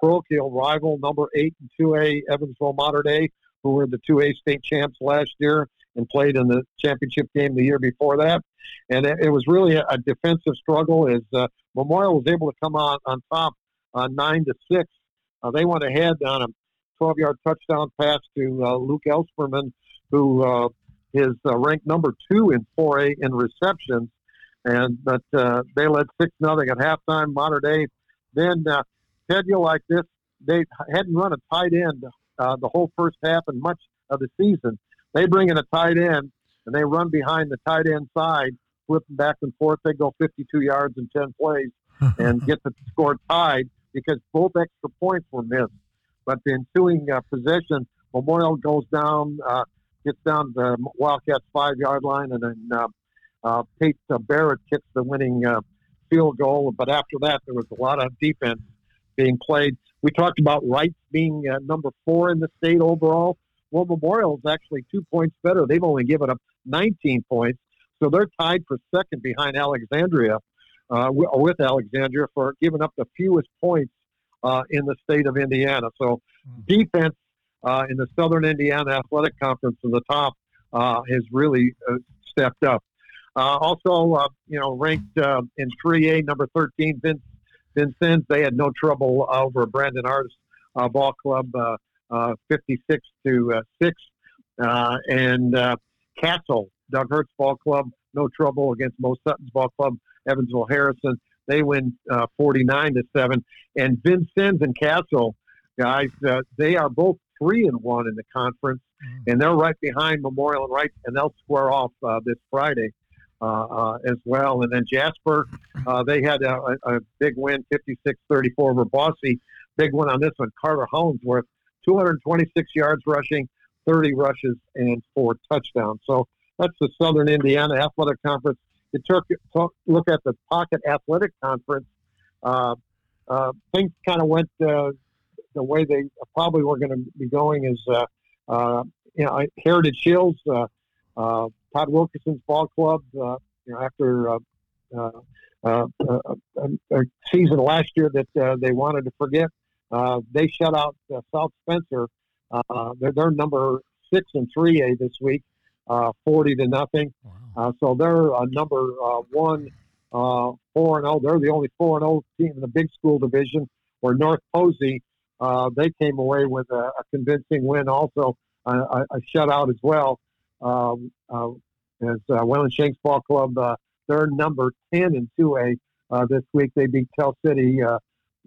parochial rival, number eight and 2A, Evansville Mater Dei, who were the 2A state champs last year and played in the championship game the year before that. And it, it was really a, a, defensive struggle as uh, Memorial was able to come on, on top uh, 9 to 6. Uh, they went ahead on a 12 yard touchdown pass to uh, Luke Elsperman, who uh, is uh, ranked number two in 4A in receptions. And but uh, they led six nothing at halftime. Mater Dei then uh, Ted, you like this? They hadn't run a tight end uh, the whole first half and much of the season. They bring in a tight end and they run behind the tight end side, flipping back and forth. They go 52 yards in 10 plays and get the score tied because both extra points were missed. But the ensuing uh, possession, Memorial goes down, uh, gets down to the Wildcats five yard line, and then uh, uh, Pate uh, Barrett kicks the winning uh, field goal. But after that, there was a lot of defense being played. We talked about Reitz being uh, number four in the state overall. Well, Memorial is actually two points better. They've only given up 19 points, so they're tied for second behind Alexandria, uh, with Alexandria for giving up the fewest points uh, in the state of Indiana. So mm-hmm. defense uh, in the Southern Indiana Athletic Conference in the top uh, has really uh, stepped up. Uh, also, uh, you know, ranked uh, in 3A, number 13, Vince, Vincennes. They had no trouble over Brandon Artist ball club, 56 to 6. and Castle, Doug Hertz ball club, no trouble against Mo Sutton's ball club, Evansville Harrison. They win 49 to 7. And Vincennes and Castle, guys, they are both three and one in the conference, mm. and they're right behind Memorial and right, and they'll square off uh, this Friday uh, uh, as well. And then Jasper, uh, they had a, a big win, 56-34 over Bosse. Big one on this one. Carter Hollingsworth, 226 yards rushing, 30 rushes, and four touchdowns. So that's the Southern Indiana Athletic Conference. You took, took look at the Pocket Athletic Conference. Uh, uh, things kind of went uh, the way they probably were going to be going. Is uh, uh, you know Heritage Hills uh, Todd Wilkerson's ball club, uh, you know, after uh, uh, uh, a, season last year that they wanted to forget, they shut out South Spencer. they're, they're number six and three A this week, forty to nothing. Wow. so they're a number one, four and zero. Oh. They're the only four and zero oh team in the big school division. Where North Posey, they came away with a, a convincing win, also a, a shutout as well um, uh, as uh, Wayland Shanks Ball Club. Uh, they're number 10 in 2A uh, this week. They beat Tell City uh,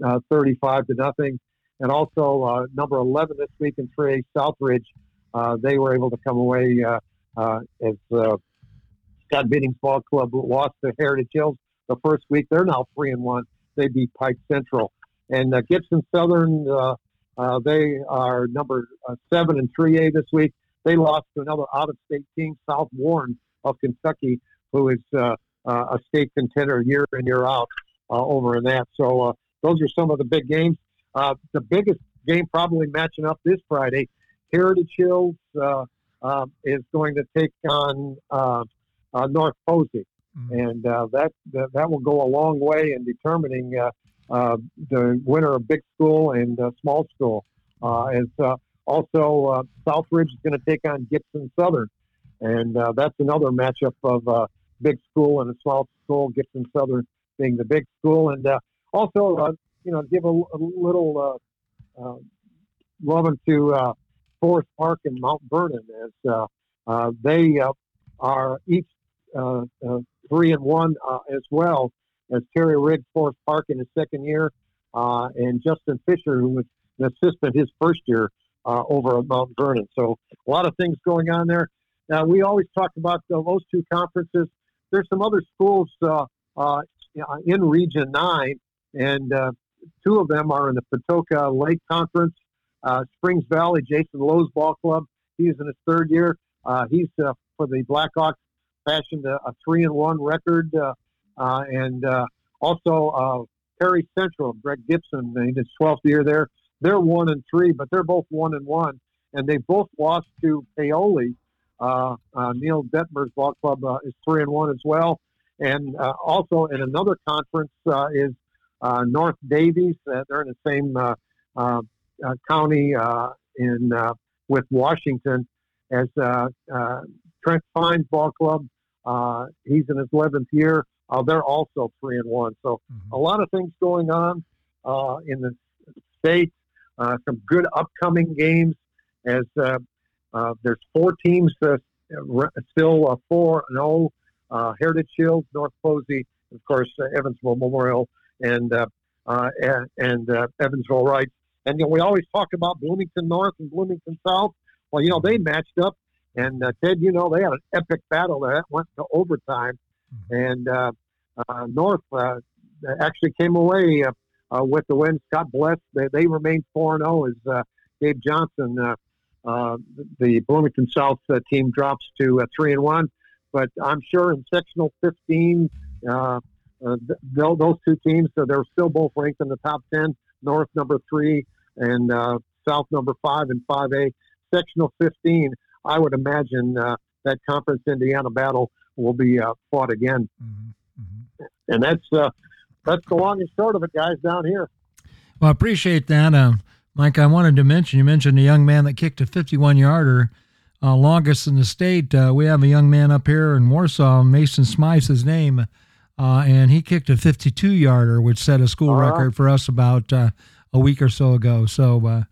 uh, 35 to nothing. And also uh, number 11 this week in 3A Southridge. Uh, they were able to come away uh, uh, as uh, Scott Biddings Ball Club lost to Heritage Hills the first week. They're now 3 and 1. They beat Pike Central. And uh, Gibson Southern, uh, uh, they are number uh, 7 in 3A this week. They lost to another out of state team, South Warren of Kentucky, who is a state contender year in year out uh, over in that. So uh, those are some of the big games. Uh, the biggest game probably matching up this Friday. Heritage Hills uh, uh, is going to take on uh, uh, North Posey, mm-hmm. and uh, that, that, that will go a long way in determining the winner of big school and uh, small school. Uh, as uh, also uh, Southridge is going to take on Gibson Southern, and uh, that's another matchup of uh, big school and a small school. Gibson Southern being the big school, and uh, also uh, you know give a, a little uh, uh, loving to uh, Forest Park and Mount Vernon as uh, uh, they uh, are each uh, uh, three and one uh, as well as Terry Riggs Forest Park in his second year, uh, and Justin Fisher, who was an assistant his first year uh, over at Mount Vernon. So a lot of things going on there. Now we always talk about those two conferences. There's some other schools uh, uh, in Region Nine, and uh, two of them are in the Patoka Lake Conference. Springs Valley, Jason Lowe's ball club. He's in his third year. He's for the Blackhawks, fashioned a, a three and one record, uh, and uh, also uh, Perry Central, Greg Gibson, in his 12th year there. They're one and three, but they're both one and one, and they both lost to Paoli. Uh, uh, Neil Detmer's ball club uh, is three and one as well, and uh, also in another conference uh, is uh, North Daviess. Uh, they're in the same uh, uh, uh, county uh, in uh, with Washington as uh, uh, Trent Fine's ball club. Uh, he's in his 11th year. Uh, they're also three and one. So Mm-hmm. a lot of things going on uh, in the state. Uh, some good upcoming games as uh, uh, there's four teams uh, still four and zero. Uh, Heritage Hills, North Posey, of course, uh, Evansville Memorial, and uh, uh, and, and uh, Evansville Reitz. And you know, we always talk about Bloomington North and Bloomington South. Well, you know, they matched up, and uh, Ted, you know, they had an epic battle that went to overtime, and uh, uh, North uh, actually came away uh, uh, with the win. God bless. They, they four and zero as uh, Dave Johnson, uh, uh, the Bloomington South uh, team, drops to uh, three and one. But I'm sure in sectional 15, uh, uh, th- those two teams, so they're still both ranked in the top 10. North number three and uh, South number five and 5A. Sectional 15, I would imagine uh, that Conference Indiana battle will be uh, fought again. Mm-hmm. Mm-hmm. And that's uh, that's the long and short of it, guys, down here. Well, I appreciate that. Uh, Mike, I wanted to mention, you mentioned a young man that kicked a 51 yarder, uh, longest in the state. Uh, we have a young man up here in Warsaw, Mason Smythe's his name, uh, and he kicked a 52 yarder, which set a school right. record for us about uh, a week or so ago. So uh,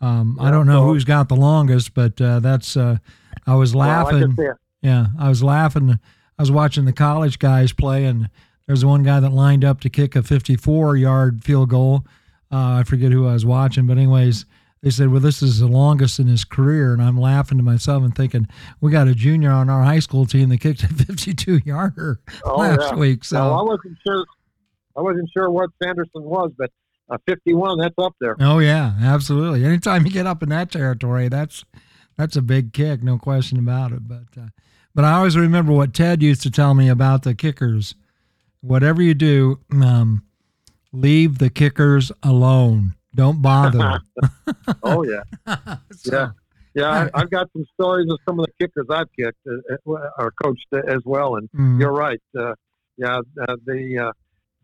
um, I don't know so- who's got the longest, but uh, that's, uh, I was laughing. like I Yeah, I was laughing. I was watching the college guys play, and there's one guy that lined up to kick a 54 yard field goal. Uh, I forget who I was watching, but anyways, they said, "Well, this is the longest in his career," and I'm laughing to myself and thinking, "We got a junior on our high school team that kicked a 52 yarder Oh, last yeah. week." So, Well, I wasn't sure. I wasn't sure what Sanderson was, but uh, 51, that's up there. oh yeah, absolutely. Anytime you get up in that territory, that's that's a big kick, no question about it. But uh, but I always remember what Ted used to tell me about the kickers. Whatever you do, um, leave the kickers alone. Don't bother. Oh yeah, So, yeah, yeah. I, I've got some stories of some of the kickers I've kicked uh, uh, or coached as well, and mm, you're right. Uh, yeah, uh, the, uh,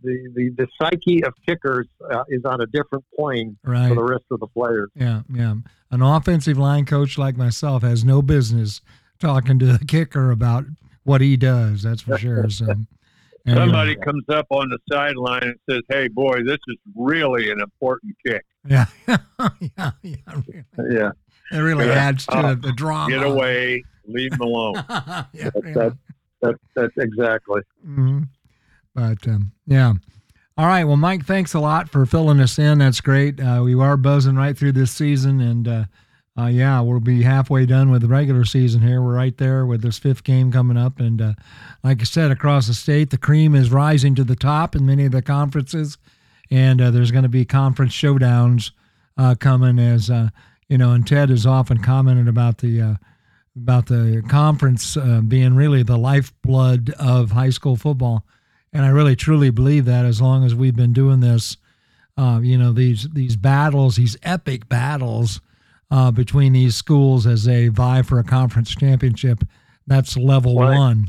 the the the psyche of kickers uh, is on a different plane right. for the rest of the players. Yeah, yeah. An offensive line coach like myself has no business talking to the kicker about what he does. That's for sure. So, anyway. Somebody comes up on the sideline and says, "Hey, boy, this is really an important kick. Yeah, yeah, yeah. Really. Yeah, It really Yeah. adds to Uh, the drama. Get away, leave him alone." yeah, that. That, that's exactly. hmm But um, yeah. All right. Well, Mike, thanks a lot for filling us in. That's great. Uh, we are buzzing right through this season, and uh, uh, yeah, we'll be halfway done with the regular season here. We're right there with this fifth game coming up, and uh, like I said, across the state, the cream is rising to the top in many of the conferences, and uh, there's going to be conference showdowns uh, coming as uh, you know. And Ted has often commented about the uh, about the conference being really the lifeblood of high school football, and I really truly believe that. As long as we've been doing this, you know these these battles, these epic battles uh, between these schools as they vie for a conference championship. That's level right. one.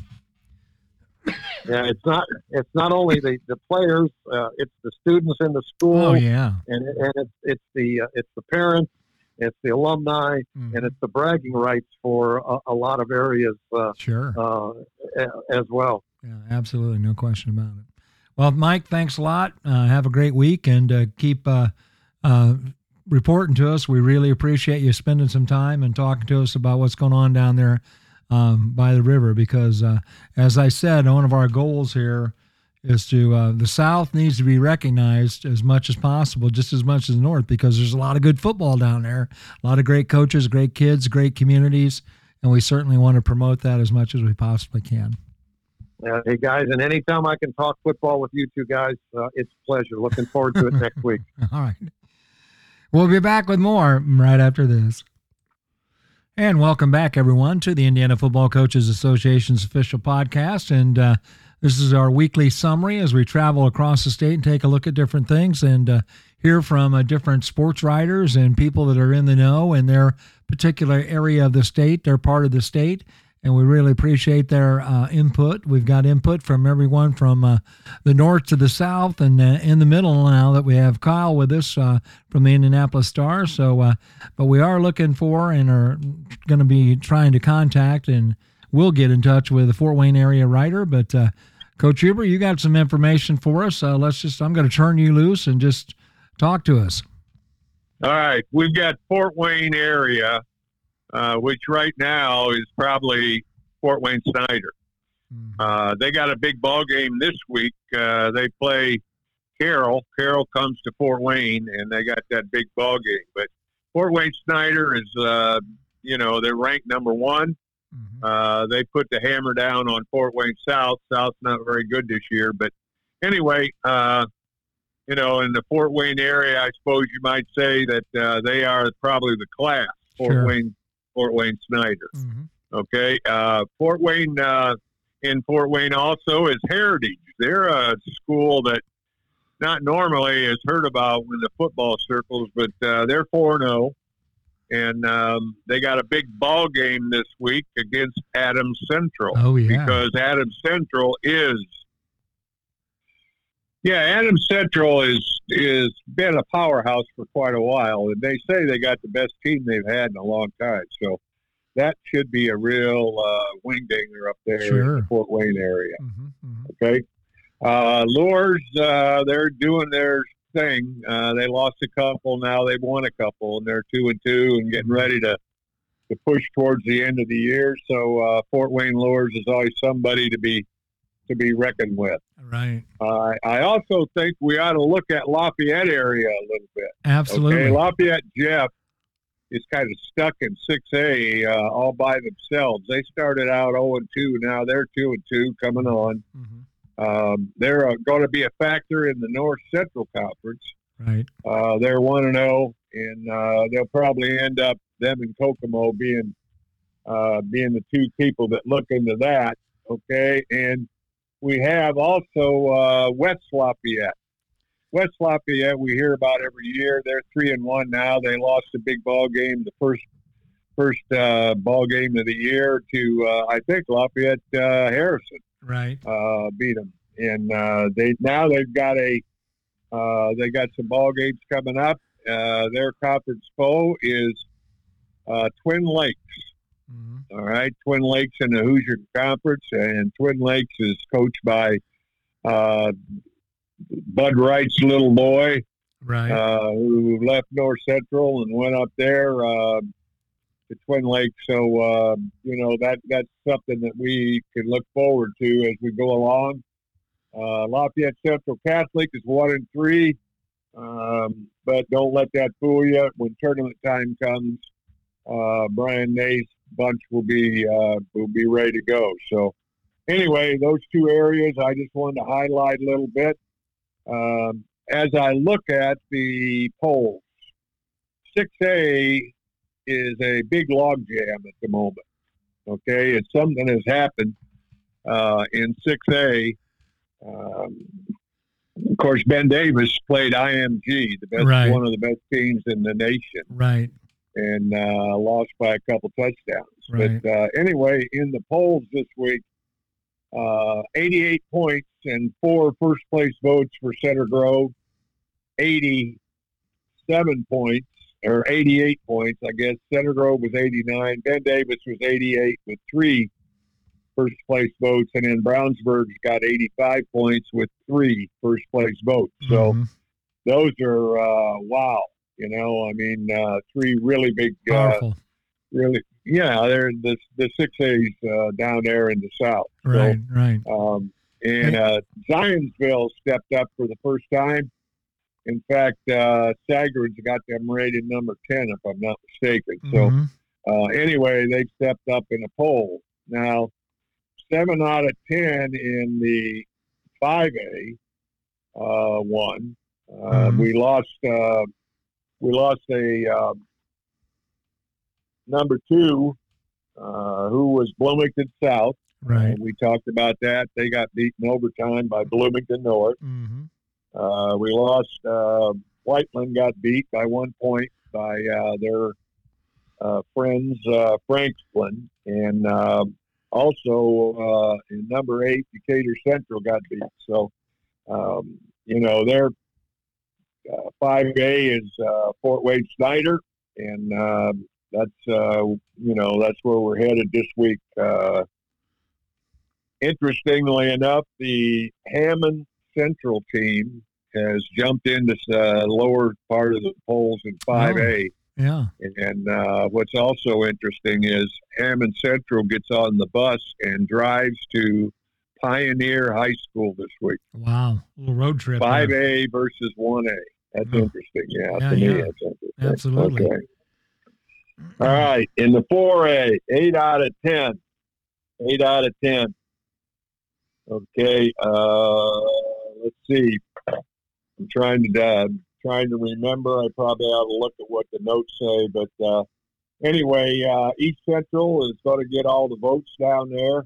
Yeah, it's not. It's not only the the players. Uh, it's the students in the school. Oh yeah, and and it's it's the uh, it's the parents, it's the alumni, mm. and it's the bragging rights for a, a lot of areas. Uh, sure. Uh, as well. Yeah, absolutely, no question about it. Well, Mike, thanks a lot. Uh, have a great week and uh, keep reporting to us. We really appreciate you spending some time and talking to us about what's going on down there um, by the river. Because, uh, as I said, one of our goals here is to uh, the South needs to be recognized as much as possible, just as much as the North, because there's a lot of good football down there, a lot of great coaches, great kids, great communities, and we certainly want to promote that as much as we possibly can. Uh, hey guys, and anytime I can talk football with you two guys, uh, it's a pleasure. Looking forward to it next week. All right. We'll be back with more right after this. And welcome back, everyone, to the Indiana Football Coaches Association's official podcast. And uh, this is our weekly summary as we travel across the state and take a look at different things and uh, hear from uh, different sports writers and people that are in the know in their particular area of the state, their part of the state and we really appreciate their uh, input. We've got input from everyone from uh, the north to the south, and uh, in the middle now that we have Kyle with us uh, from the Indianapolis Star. So, uh, but we are looking for and are going to be trying to contact, and we'll get in touch with the Fort Wayne area writer. But uh, Coach Huber, you got some information for us. let's just, I'm going to turn you loose and just talk to us. All right, we've got Fort Wayne area uh, which right now is probably Fort Wayne Snyder. Mm-hmm. Uh, they got a big ball game this week. Uh, they play Carroll. Carroll comes to Fort Wayne, and they got that big ball game. But Fort Wayne Snyder is, uh, you know, they're ranked number one. Mm-hmm. Uh, they put the hammer down on Fort Wayne South. South's not very good this year, but anyway, uh, you know, in the Fort Wayne area, I suppose you might say that uh, they are probably the class. Fort sure. Wayne Fort Wayne Snyder. Mm-hmm. Okay, uh, Fort Wayne uh, in Fort Wayne also is Heritage. They're a school that not normally is heard about in the football circles, but uh, they're four zero, oh, and um, they got a big ball game this week against Adams Central. Oh yeah, because Adams Central is. Yeah, Adams Central is is been a powerhouse for quite a while, and they say they got the best team they've had in a long time. So that should be a real uh, wing dinger up there sure. in the Fort Wayne area. Mm-hmm, mm-hmm. Okay, uh, Luers, uh, they're doing their thing. Uh, they lost a couple, now they've won a couple, and they're two and two, and getting mm-hmm. ready to to push towards the end of the year. So uh, Fort Wayne Luers is always somebody to be to be reckoned with. Right. Uh, I also think we ought to look at Lafayette area a little bit. Absolutely. Okay? Lafayette Jeff is kind of stuck in 6A uh, all by themselves. They started out 0 and 2. Now they're 2 and 2 coming on. Mm-hmm. Um, they're uh, going to be a factor in the North Central Conference. Right. Uh, they're 1 and 0, and uh, they'll probably end up them and Kokomo being uh, being the two people that look into that. Okay, and we have also uh, West Lafayette. West Lafayette, we hear about every year. They're three and one now. They lost a big ball game, the first first uh, ball game of the year to uh, I think Lafayette uh, Harrison. Right. Uh, beat them, and uh, they now they've got a uh, they got some ball games coming up. their conference foe is Twin Lakes. Mm-hmm. All right, Twin Lakes in the Hoosier Conference, and Twin Lakes is coached by uh, Bud Wright's little boy, right, uh, who left North Central and went up there uh, to Twin Lakes. So uh, you know that that's something that we can look forward to as we go along. Uh, Lafayette Central Catholic is one and three, um, but don't let that fool you. When tournament time comes, uh, Brian Nay's bunch will be uh, will be ready to go. So anyway, those two areas I just wanted to highlight a little bit. Um, as I look at the polls, 6A is a big logjam at the moment. Okay, it's something has happened uh, in 6A. Um, of course, Ben Davis played IMG, the best, Right. one of the best teams in the nation, Right. And uh, lost by a couple touchdowns. Right. But uh, anyway, in the polls this week, uh, 88 points and four first place votes for Center Grove, 87 points or 88 points, I guess. Center Grove was 89. Ben Davis was 88 with three first place votes, and then Brownsburg got 85 points with three first place votes. So Mhm. those are uh, wow. You know, I mean, uh, three really big, uh, really, yeah, they're the the six A's uh, down there in the south. So, right. Right. um, and uh, Zionsville stepped up for the first time. In fact, uh, Sagarin's got them rated number 10, if I'm not mistaken. So, Mhm. uh, anyway, they've stepped up in the poll. Now, seven out of 10 in the 5A uh, won. Uh, Mhm. We lost. Uh, we lost a um, number two uh, who was Bloomington South. Right. And we talked about that. They got beaten overtime by Bloomington North. Mm-hmm. Uh, we lost. Uh, Whiteland got beat by one point by uh, their uh, friends uh, Franklin, and um, also in number eight, Decatur Central got beat. So um, you know they're uh, 5A is uh, Fort Wayne Snyder, and um, that's uh, you know that's where we're headed this week. interestingly enough, the Hammond Central team has jumped into the lower part of the polls in 5A. Oh, yeah. And uh, what's also interesting is Hammond Central gets on the bus and drives to Pioneer High School this week. Wow. A little road trip. 5A versus 1A. That's Oh. interesting. Yeah, Yeah, to me. Absolutely. Okay. All right. In the 4A, 8 out of 10. 8 out of 10. Okay. Uh, let's see. I'm trying to uh, trying to remember. I probably ought to look at what the notes say, but uh, anyway, uh, East Central is going to get all the votes down there,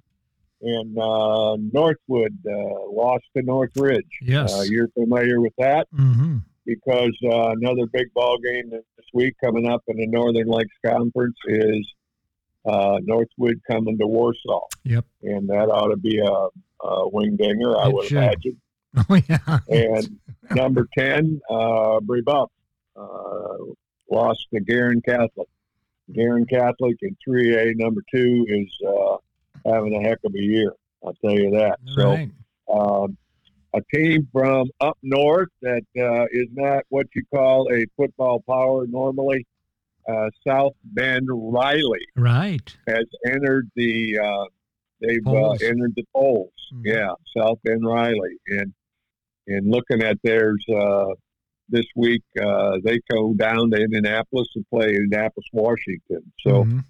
and uh, Northwood uh, lost to Northridge. Yes. Uh, you're familiar with that hmm because uh, another big ball game this week coming up in the Northern Lakes Conference is uh, Northwood coming to Warsaw, Yep. and that ought to be a, a wing dinger, I It would should. imagine. Oh yeah. And number 10, uh, Brebeuf, uh, lost to Guerin Catholic. Guerin Catholic in 3A, number two, is uh, having a heck of a year. I'll tell you that. So, right. um, a team from up north that uh, is not what you call a football power normally. Uh, South Bend Riley Right. has entered the uh, they've uh, Polls. entered the polls. Mhm. Yeah, South Bend Riley, and and looking at theirs uh, this week, uh, they go down to Indianapolis and play Indianapolis, Washington. So Mhm.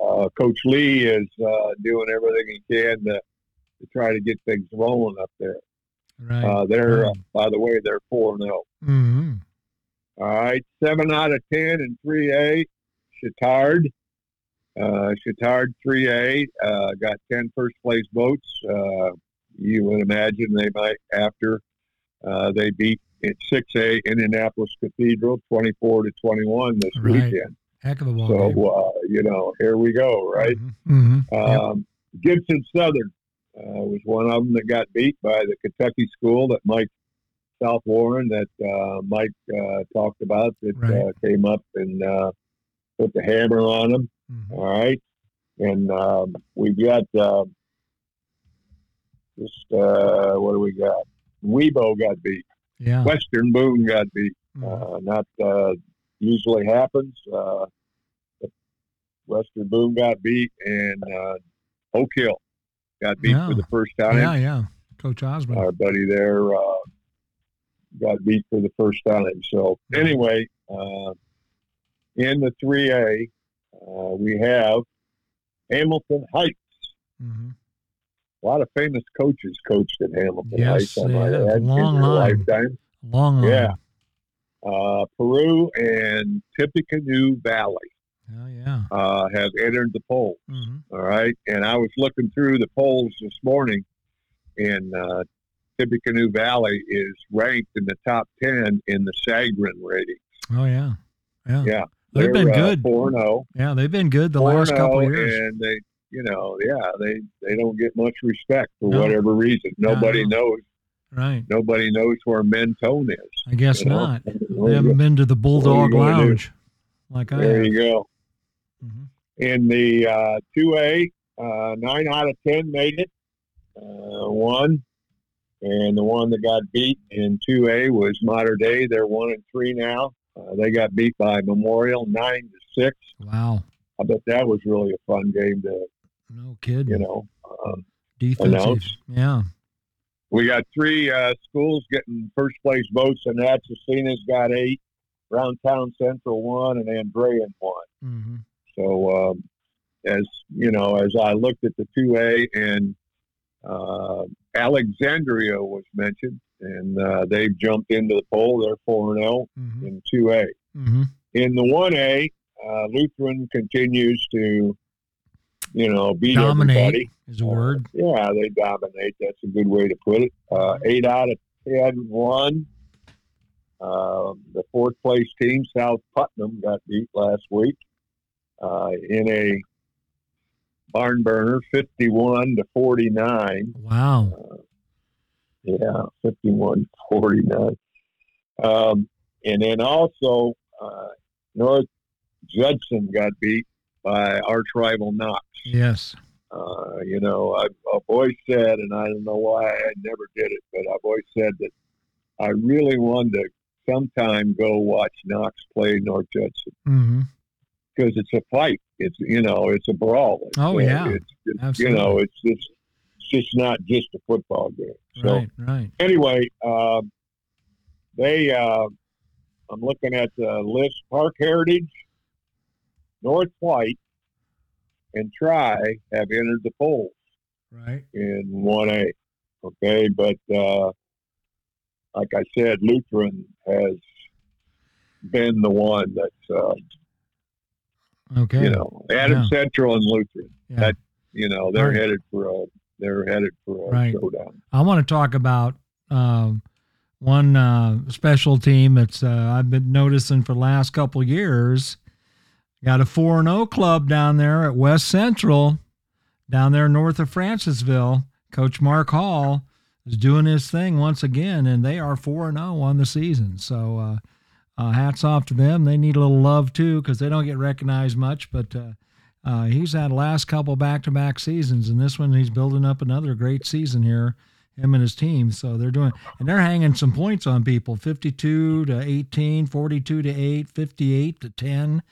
uh, Coach Lee is uh, doing everything he can to, to try to get things rolling up there. Right. Uh, they're, uh, by the way, they're 4 0. hmm All right, 7 out of 10 in 3A. Chatard. Uh, Chatard 3A uh, got 10 first place votes. Uh, you would imagine they might, after uh, they beat at 6A Indianapolis Cathedral 24 to 21 this Right. weekend. Heck of a ball game. So, uh, you know, here we go, right? hmm Um, Gibson Southern uh, was one of them that got beat by the Kentucky school that Mike South Warren that uh, Mike uh, talked about that Right. uh, came up and uh, put the hammer on them. hmm All right, and um, we've got uh, just uh, what do we got? WeBo got beat. Yeah. Western Boone got beat. Mhm. Uh, not uh, usually happens. Uh, Western Boone got beat, and uh, Oak Hill got beat Yeah. for the first time. yeah. Yeah. Coach Osmond. Our buddy there uh, got beat for the first time. So anyway, uh, in the 3A, uh, we have Hamilton Heights. hmm A lot of famous coaches coached at Hamilton Yes, Heights. I might add, long in their lifetime. Long line. Yeah. Uh, Peru and Tippecanoe Valley. Oh yeah. uh, have entered the poll. hmm All right, and I was looking through the polls this morning, and uh, Tippecanoe Valley is ranked in the top ten in the Sagarin rating. Oh yeah. Yeah. Yeah, They've been good. Four and zero. Yeah, they've been good the last couple of oh, years. and they, you know, yeah, they they don't get much respect for No. whatever reason. Nobody No. knows. Right. Nobody knows where Mentone is. I guess know? not. They haven't been to the Bulldog? Lounge like I There you go. Mhm. In the uh, 2A, uh, nine out of 10 made it. Uh, one. And the one that got beat in 2A was Mater Dei. They're one and three now. Uh, they got beat by Memorial nine to six. Wow. I bet that was really a fun game to, No kid. you know. Um, Defensive. announce. Yeah. we got three uh, schools getting first place votes, and that's Asina's got eight, Round Town Central one, and Andrean one. hmm So, um, as you know, as I looked at the 2A and uh, Alexandria was mentioned, and uh, they've jumped into the poll. They're 4 and 0 hmm in 2A. hmm In the 1A, uh, Lutheran continues to, you know, beat Dominate everybody. is a word. Yeah, they dominate. That's a good way to put it. Uh, eight out of 10 won. Uh, the fourth place team, South Putnam, got beat last week uh, in a barn burner, 51 to 49. Wow. Yeah, 51 49. Um, and then also, uh, North Judson got beat by arch rival Knox. Yes. Uh, you know, I, I've always said, and I don't know why I never did it, but I've always said that I really wanted to sometime go watch Knox play North Judson hmm because it's a fight. It's you know, it's a brawl. It's, Oh, uh, yeah. it's, it's, Absolutely. you know, it's just it's just not just a football game. So Right. Right. anyway, um, they uh, I'm looking at the list: Parke Heritage, North White, and Tri have entered the polls Right. in 1A. Okay, but uh, like I said, Lutheran has been the one that's uh, Okay. you know Adam Yeah. Central and Lutheran. Yeah. That you know they're Right. headed for a they're headed for a Right. showdown. I want to talk about um, one uh, special team that's uh, I've been noticing for the last couple years. Got a four and zero club down there at West Central, down there north of Francesville. Coach Mark Hall is doing his thing once again, and they are four and zero on the season. So uh, uh, hats off to them. They need a little love too because they don't get recognized much, but. Uh, uh, he's had last couple back-to-back seasons, and this one he's building up another great season here him and his team. So they're doing, and they're hanging some points on people 52 to 18, 42 to 8, 58 to 10.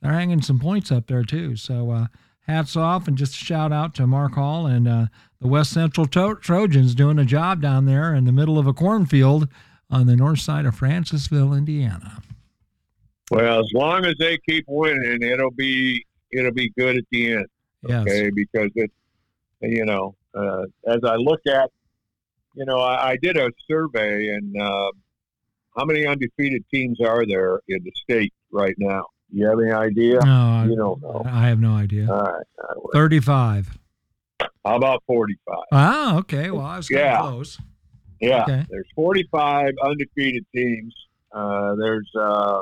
They're hanging some points up there too. So uh, hats off and just a shout out to Mark Hall and uh, the West Central Trojans doing a job down there in the middle of a cornfield on the north side of Francesville, Indiana. Well, as long as they keep winning, it'll be it'll be good at the end. Yes. Okay, because it's you know uh, as I look at you know I, I did a survey and uh, how many undefeated teams are there in the state right now? You have any idea? No, I, You don't know. I have no idea. All right. 35. How about forty-five? Ah, okay. Well, I was Yeah. close. Yeah, Okay. there's 45 undefeated teams. Uh, there's uh,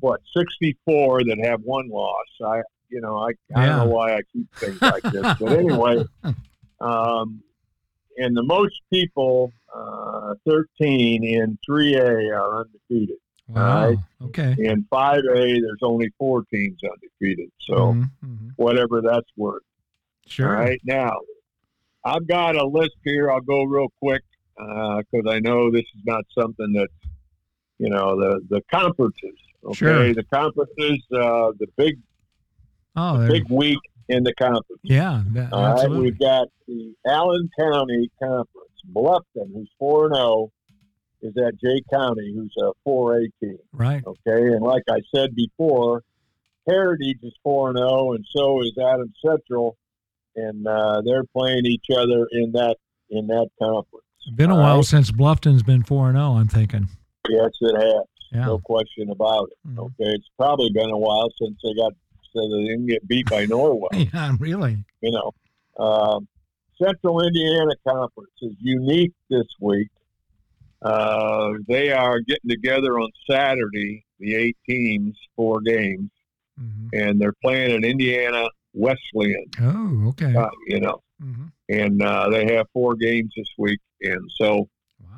what 64 that have one loss. I, you know, I, I don't know why I keep things like this, but anyway, um, and the most people, uh, 13 in 3A are undefeated. Wow. right. Okay. In 5A, there's only four teams undefeated. So Mhm, mhm. whatever that's worth. Sure. All right. Now, I've got a list here. I'll go real quick because I know this is not something that, you know, the, the conferences. Okay. Sure. The conferences, uh, the big, Oh, there- big week in the conference. yeah. that- All right. absolutely. We've got the Allen County Conference. Bluffton, who's 4 and 0, is at Jay County, who's a 4A team. Right. Okay. And like I said before, Heritage is 4 and 0, and so is Adam Central. And uh, they're playing each other in that in that conference. It's been a All while right. since Bluffton's been 4 and 0, I'm thinking. Yes, it has. Yeah. No question about it. Mhm. Okay, it's probably been a while since they got so they didn't get beat by Norwell. Yeah, really. you know, um, Central Indiana Conference is unique this week. Uh, they are getting together on Saturday, the eight teams, four games, hmm and they're playing at Indiana Wesleyan. Oh, okay. Uh, you know, hmm and uh, they have four games this week, and so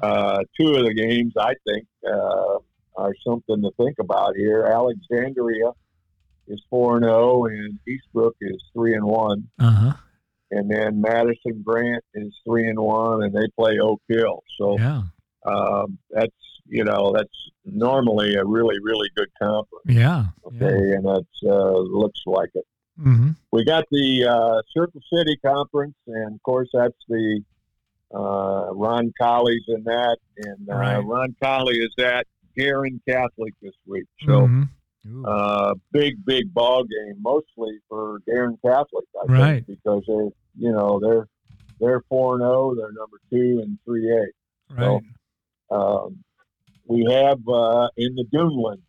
Wow. uh, two of the games I think uh, are something to think about here. Alexandria is four and zero, and Eastbrook is three and one, Uh huh. and then Madison Grant is three and one, and they play Oak Hill. So Yeah. um, that's you know that's normally a really really good conference. Yeah. Okay, and that's uh, looks like it. Mm-hmm. We got the uh, Circle City Conference, and of course that's the uh, Roncalli's in that, and uh, Right. Roncalli is at Guerin Catholic this week. So Mhm. Uh, big big ball game, mostly for Guerin Catholic, I Right. think, because they're you know they're they're four and zero, they're number two and three A. right. Um, we have uh, in the Duneland,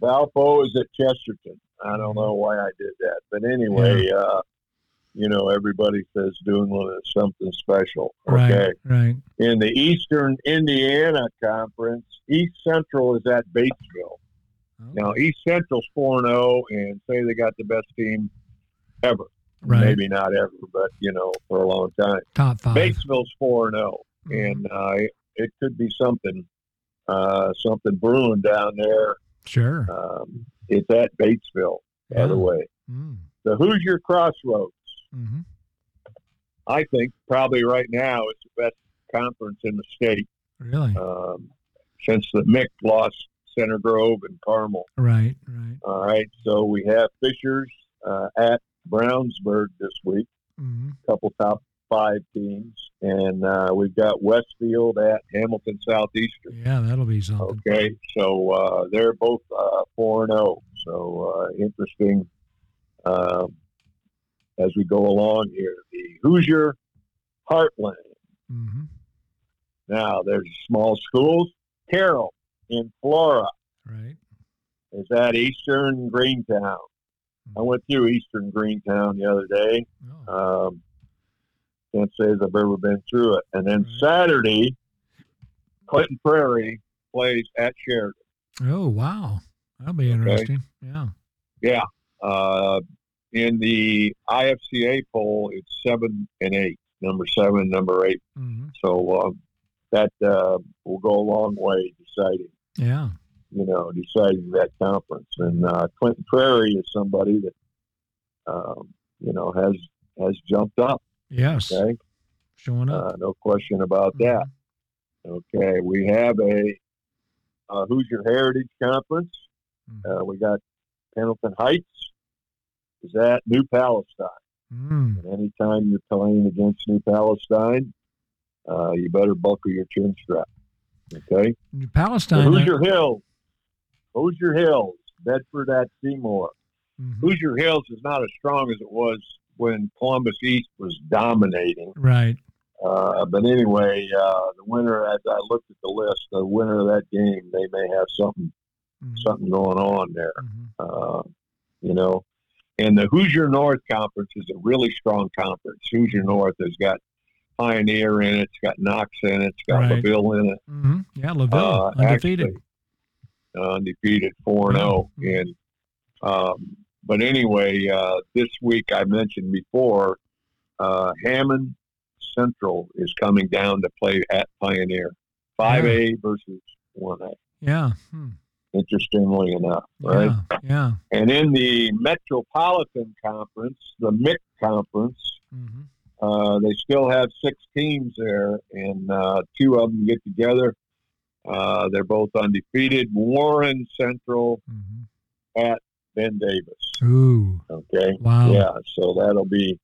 Valpo is at Chesterton. I don't know why I did that, but anyway, uh, you know, everybody says Duneland is something special. Okay. Right. Right. In the Eastern Indiana Conference, East Central is at Batesville. Oh, Now, East Central's 4 0 and say they got the best team ever. right. Maybe not ever, but, you know, for a long time. Top five. Batesville's 4 0 Mhm. and uh, it, it could be something uh, something brewing down there. Sure. Um, it's at Batesville, by the way. Mm. The Hoosier Crossroads, hmm I think, probably right now it's the best conference in the state Really. um, since the Mick lost Center Grove and Carmel. right. Right. All right, so we have Fishers uh, at Brownsburg this week. hmm couple top five teams, and uh, we've got Westfield at Hamilton Southeastern. Yeah, that'll be something. Okay, so uh, they're both uh, four and zero. So uh, interesting um, as we go along here. The Hoosier Heartland. Mm-hmm. Now there's small schools. Carroll in Flora Right. is at Eastern Greentown. I went through Eastern Greentown the other day. Oh. Um, can't say as I've ever been through it. And then. Saturday, Clinton Prairie plays at Sheridan. oh wow. That'll be interesting. Yeah. Yeah. Uh, in the IFCA poll, it's seven and eight, number seven, number eight. hmm So um, that uh, will go a long way deciding, Yeah. you know, deciding that conference. And uh, Clinton Prairie is somebody that, um, you know, has has jumped up. Yes. Okay, Showing up. uh, no question about that. Okay, we have a, a Hoosier Heritage Conference. Mhm. Uh, we got Pendleton Heights. Is that New Palestine? Mm. And anytime you're playing against New Palestine, uh, you better buckle your chin strap. Okay. The Palestine. uh, Hoosier Hills. Hoosier Hills, Bedford at Seymour. mhm. Hoosier Hills is not as strong as it was when Columbus East was dominating. Right. Uh, but anyway, uh, the winner, as I looked at the list, the winner of that game, they may have something Mhm. something going on there. Mhm. Uh, you know, and the Hoosier North Conference is a really strong conference. Hoosier North has got Pioneer in it, it's got Knox in it, it's got Right. LaVille in it, Mhm. Yeah, Laville Uh, undefeated. actually, undefeated four and zero. Mhm. And um, but anyway, uh, this week I mentioned before, uh, Hammond Central is coming down to play at Pioneer, five A versus one A. yeah. Hmm. Interestingly enough, right? Yeah. Yeah. And in the Metropolitan Conference, the MIC Conference, hmm uh, they still have six teams there, and uh, two of them get together. Uh, they're both undefeated. Warren Central hmm at Ben Davis. Ooh. Okay. Wow. Yeah, so that'll be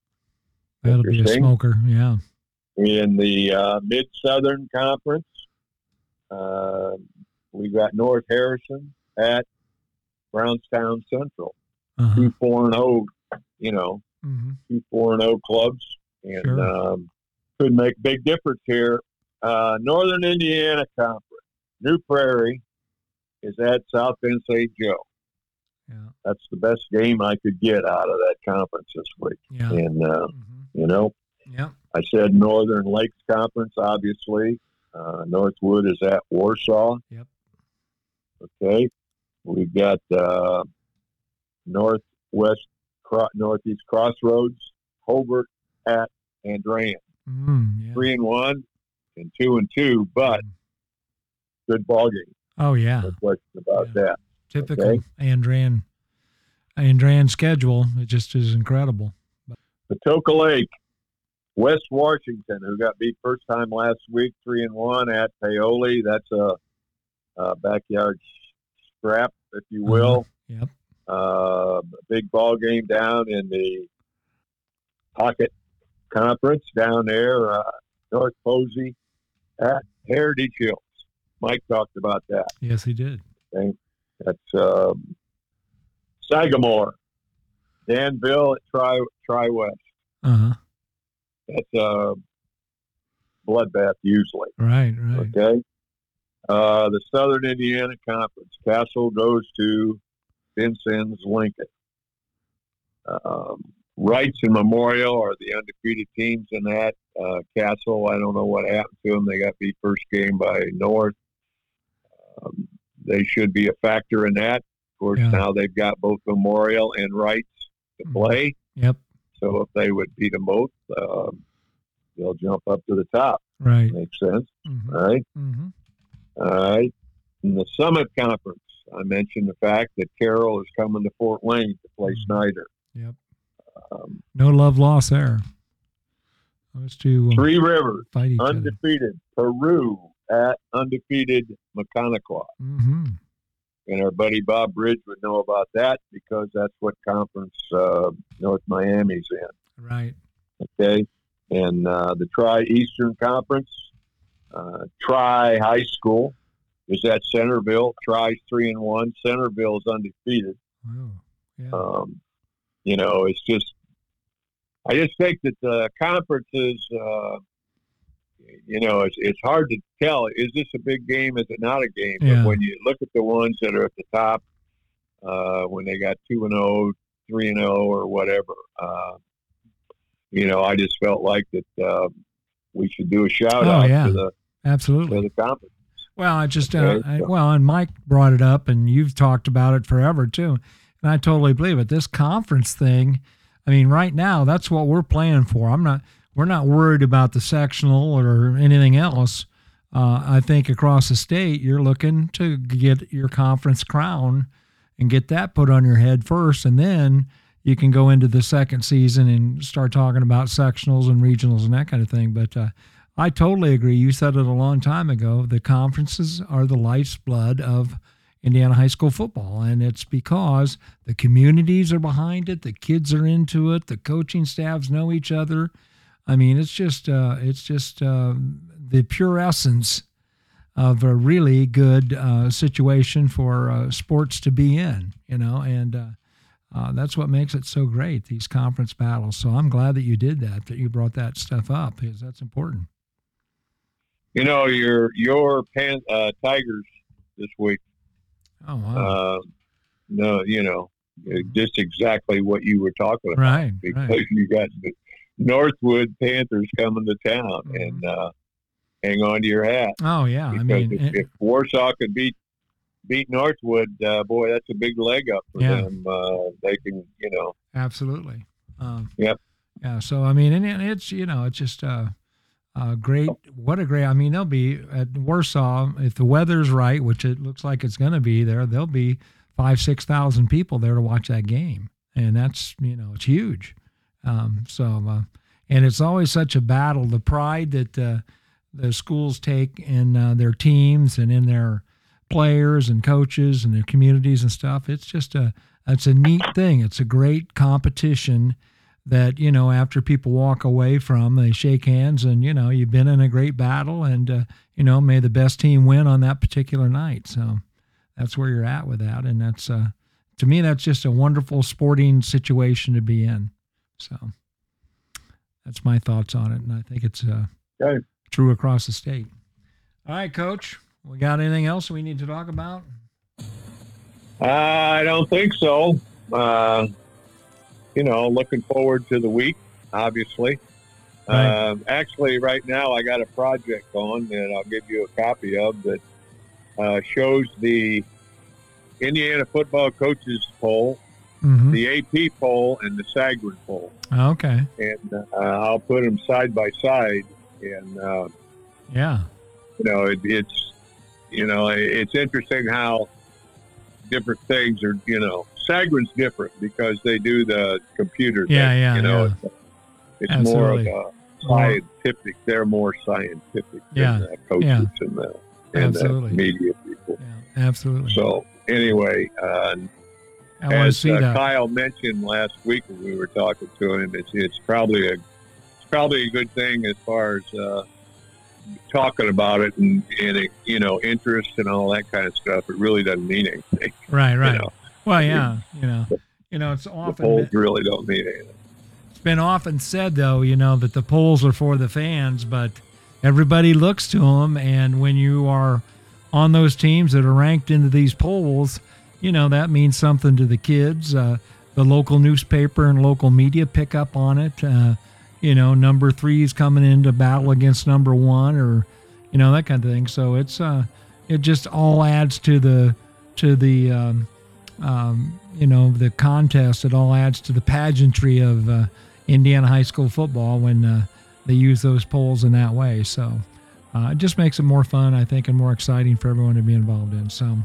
That'll be a smoker. Yeah. in the uh, Mid Southern Conference. Uh, we got North Harrison at Brownstown Central. Uh-huh. Two four and zero, you know, hmm two four and zero clubs, and Sure. um, could make a big difference here. Uh, Northern Indiana Conference, New Prairie is at South Bend St. Joe. Yeah. That's the best game I could get out of that conference this week. Yeah. And uh, Mhm. you know, Yep. I said Northern Lakes Conference, obviously. Uh, Northwood is at Warsaw. Yep. Okay. We've got uh, Northwest, Cro- Northeast Crossroads, Hobart at Andrean. Mm, yeah. Three and one and two and two, but good ball game. Oh yeah. No question about Yeah. that. Typical Okay. Andrean Andrean schedule. It just is incredible. Patoka Lake, West Washington, who got beat first time last week, three and one at Paoli. That's a, a backyard scrap, if you will. Yep. Uh, big ball game down in the Pocket Conference down there, uh, North Posey at Heritage Hills. Mike talked about that. Yes, he did. That's um, Sagamore, Danville at Tri Tri West. Uh huh. That's a bloodbath usually. Right. Right. Okay. Uh, the Southern Indiana Conference. Castle goes to Vincennes Lincoln. Um, Reitz and Memorial are the undefeated teams in that. Uh, Castle, I don't know what happened to them. They got beat first game by North. Um, they should be a factor in that. Of course, Yeah. now they've got both Memorial and Reitz to Mhm. play. Yep. So if they would beat them both, um, they'll jump up to the top. Right. Makes sense. Mm-hmm. All right. Mm-hmm. All right. In the Summit Conference, I mentioned the fact that Carroll is coming to Fort Wayne to play Mhm. Snyder. Yep. Um, No love lost there. Those two uh, Three Rivers, each other. undefeated. Peru at undefeated Maconaquah. Mm-hmm. And our buddy Bob Bridge would know about that because that's what conference uh, North Miami's in. Right. Okay. And uh, the Tri Eastern Conference, uh, Tri High School is at Centerville. Tri's three and one. Centerville's undefeated. Wow. Yeah. Um, you know, it's just, I just think that the conferences, uh, you know, it's, it's hard to tell. Is this a big game? Is it not a game? Yeah. But when you look at the ones that are at the top, uh, when they got two and oh, three and oh, or whatever, uh, you know, I just felt like that uh, we should do a shout Oh, out yeah. to the Absolutely. to the conference. Well, I just uh, Okay, I, well, and Mike brought it up, and you've talked about it forever too, and I totally believe it. This conference thing, I mean, right now that's what we're playing for. I'm not, we're not worried about the sectional or anything else. Uh, I think across the state, you're looking to get your conference crown and get that put on your head first, and then you can go into the second season and start talking about sectionals and regionals and that kind of thing. But uh, I totally agree. You said it a long time ago. The conferences are the lifeblood of Indiana high school football, and it's because the communities are behind it, the kids are into it, the coaching staffs know each other. I mean, it's just uh, it's just uh, the pure essence of a really good uh, situation for uh, sports to be in, you know, and uh, uh, that's what makes it so great. These conference battles. So I'm glad that you did that, that you brought that stuff up because that's important. You know, your your pan, uh, Tigers this week. Oh wow! Uh, no, you know, just exactly what you were talking about. right, because right. you got Northwood Panthers coming to town, Mhm. and uh, hang on to your hat Oh yeah. I because mean, if, it- if Warsaw could beat beat Northwood, uh, boy, that's a big leg up for Yeah. them. Uh, they can, you know, absolutely. Um, Yep. Yeah. So I mean, and it- it's you know, it's just uh, uh, great. What a great. I mean, they'll be at Warsaw if the weather's right, which it looks like it's going to be there. There'll be five, six thousand people there to watch that game, and that's you know, it's huge. Um, so, uh, and it's always such a battle. The pride that uh, the schools take in uh, their teams and in their players and coaches and their communities and stuff. It's just a it's a neat thing. It's a great competition that you know after people walk away from, they shake hands and you know you've been in a great battle and uh, you know may the best team win on that particular night. So that's where you're at with that, and that's uh, to me that's just a wonderful sporting situation to be in. So that's my thoughts on it, and I think it's uh, Okay. true across the state. All right, Coach. We got anything else we need to talk about? Uh, I don't think so. Uh, you know, looking forward to the week, obviously. Right. Um, actually, right now I got a project on that I'll give you a copy of that uh, shows the Indiana football coaches poll, hmm the AP poll, and the Sagarin poll, Okay. and uh, I'll put them side by side. And uh, Yeah. you know, it, it's you know, it's interesting how different things are. You know, Sagarin's different because they do the computer. Yeah, thing, yeah, You know, yeah. it's, it's more of a scientific. They're more scientific Yeah, than the coaches yeah. and the and the Absolutely. media people. Yeah. Absolutely. So anyway, uh, I want to as see uh, that. Kyle mentioned last week when we were talking to him, it's it's probably a it's probably a good thing as far as uh, talking about it and, and it, you know interest and all that kind of stuff. It really doesn't mean anything. Right. Right. You know, Well, yeah. You know. You know, it's the often polls really don't mean anything. It's been often said, though, you know, that the polls are for the fans, but everybody looks to them. And when you are on those teams that are ranked into these polls, you know, that means something to the kids. Uh, the local newspaper and local media pick up on it. Uh, you know, number three is coming into battle against number one, or you know that kind of thing. So it's uh, it just all adds to the to the um, um, you know the contest. It all adds to the pageantry of uh, Indiana high school football when uh, they use those polls in that way. So uh, it just makes it more fun, I think, and more exciting for everyone to be involved in. So,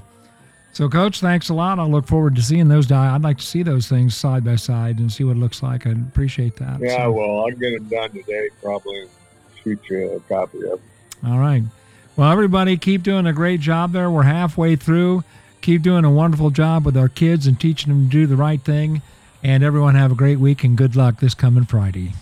so coach, thanks a lot. I look forward to seeing those. Die. I'd like to see those things side by side and see what it looks like. I'd appreciate that. Yeah, So, well, I'll get them done today. Probably shoot you a copy of. Them. all right. Well, everybody, keep doing a great job there. We're halfway through. Keep doing a wonderful job with our kids and teaching them to do the right thing. And everyone have a great week and good luck this coming Friday.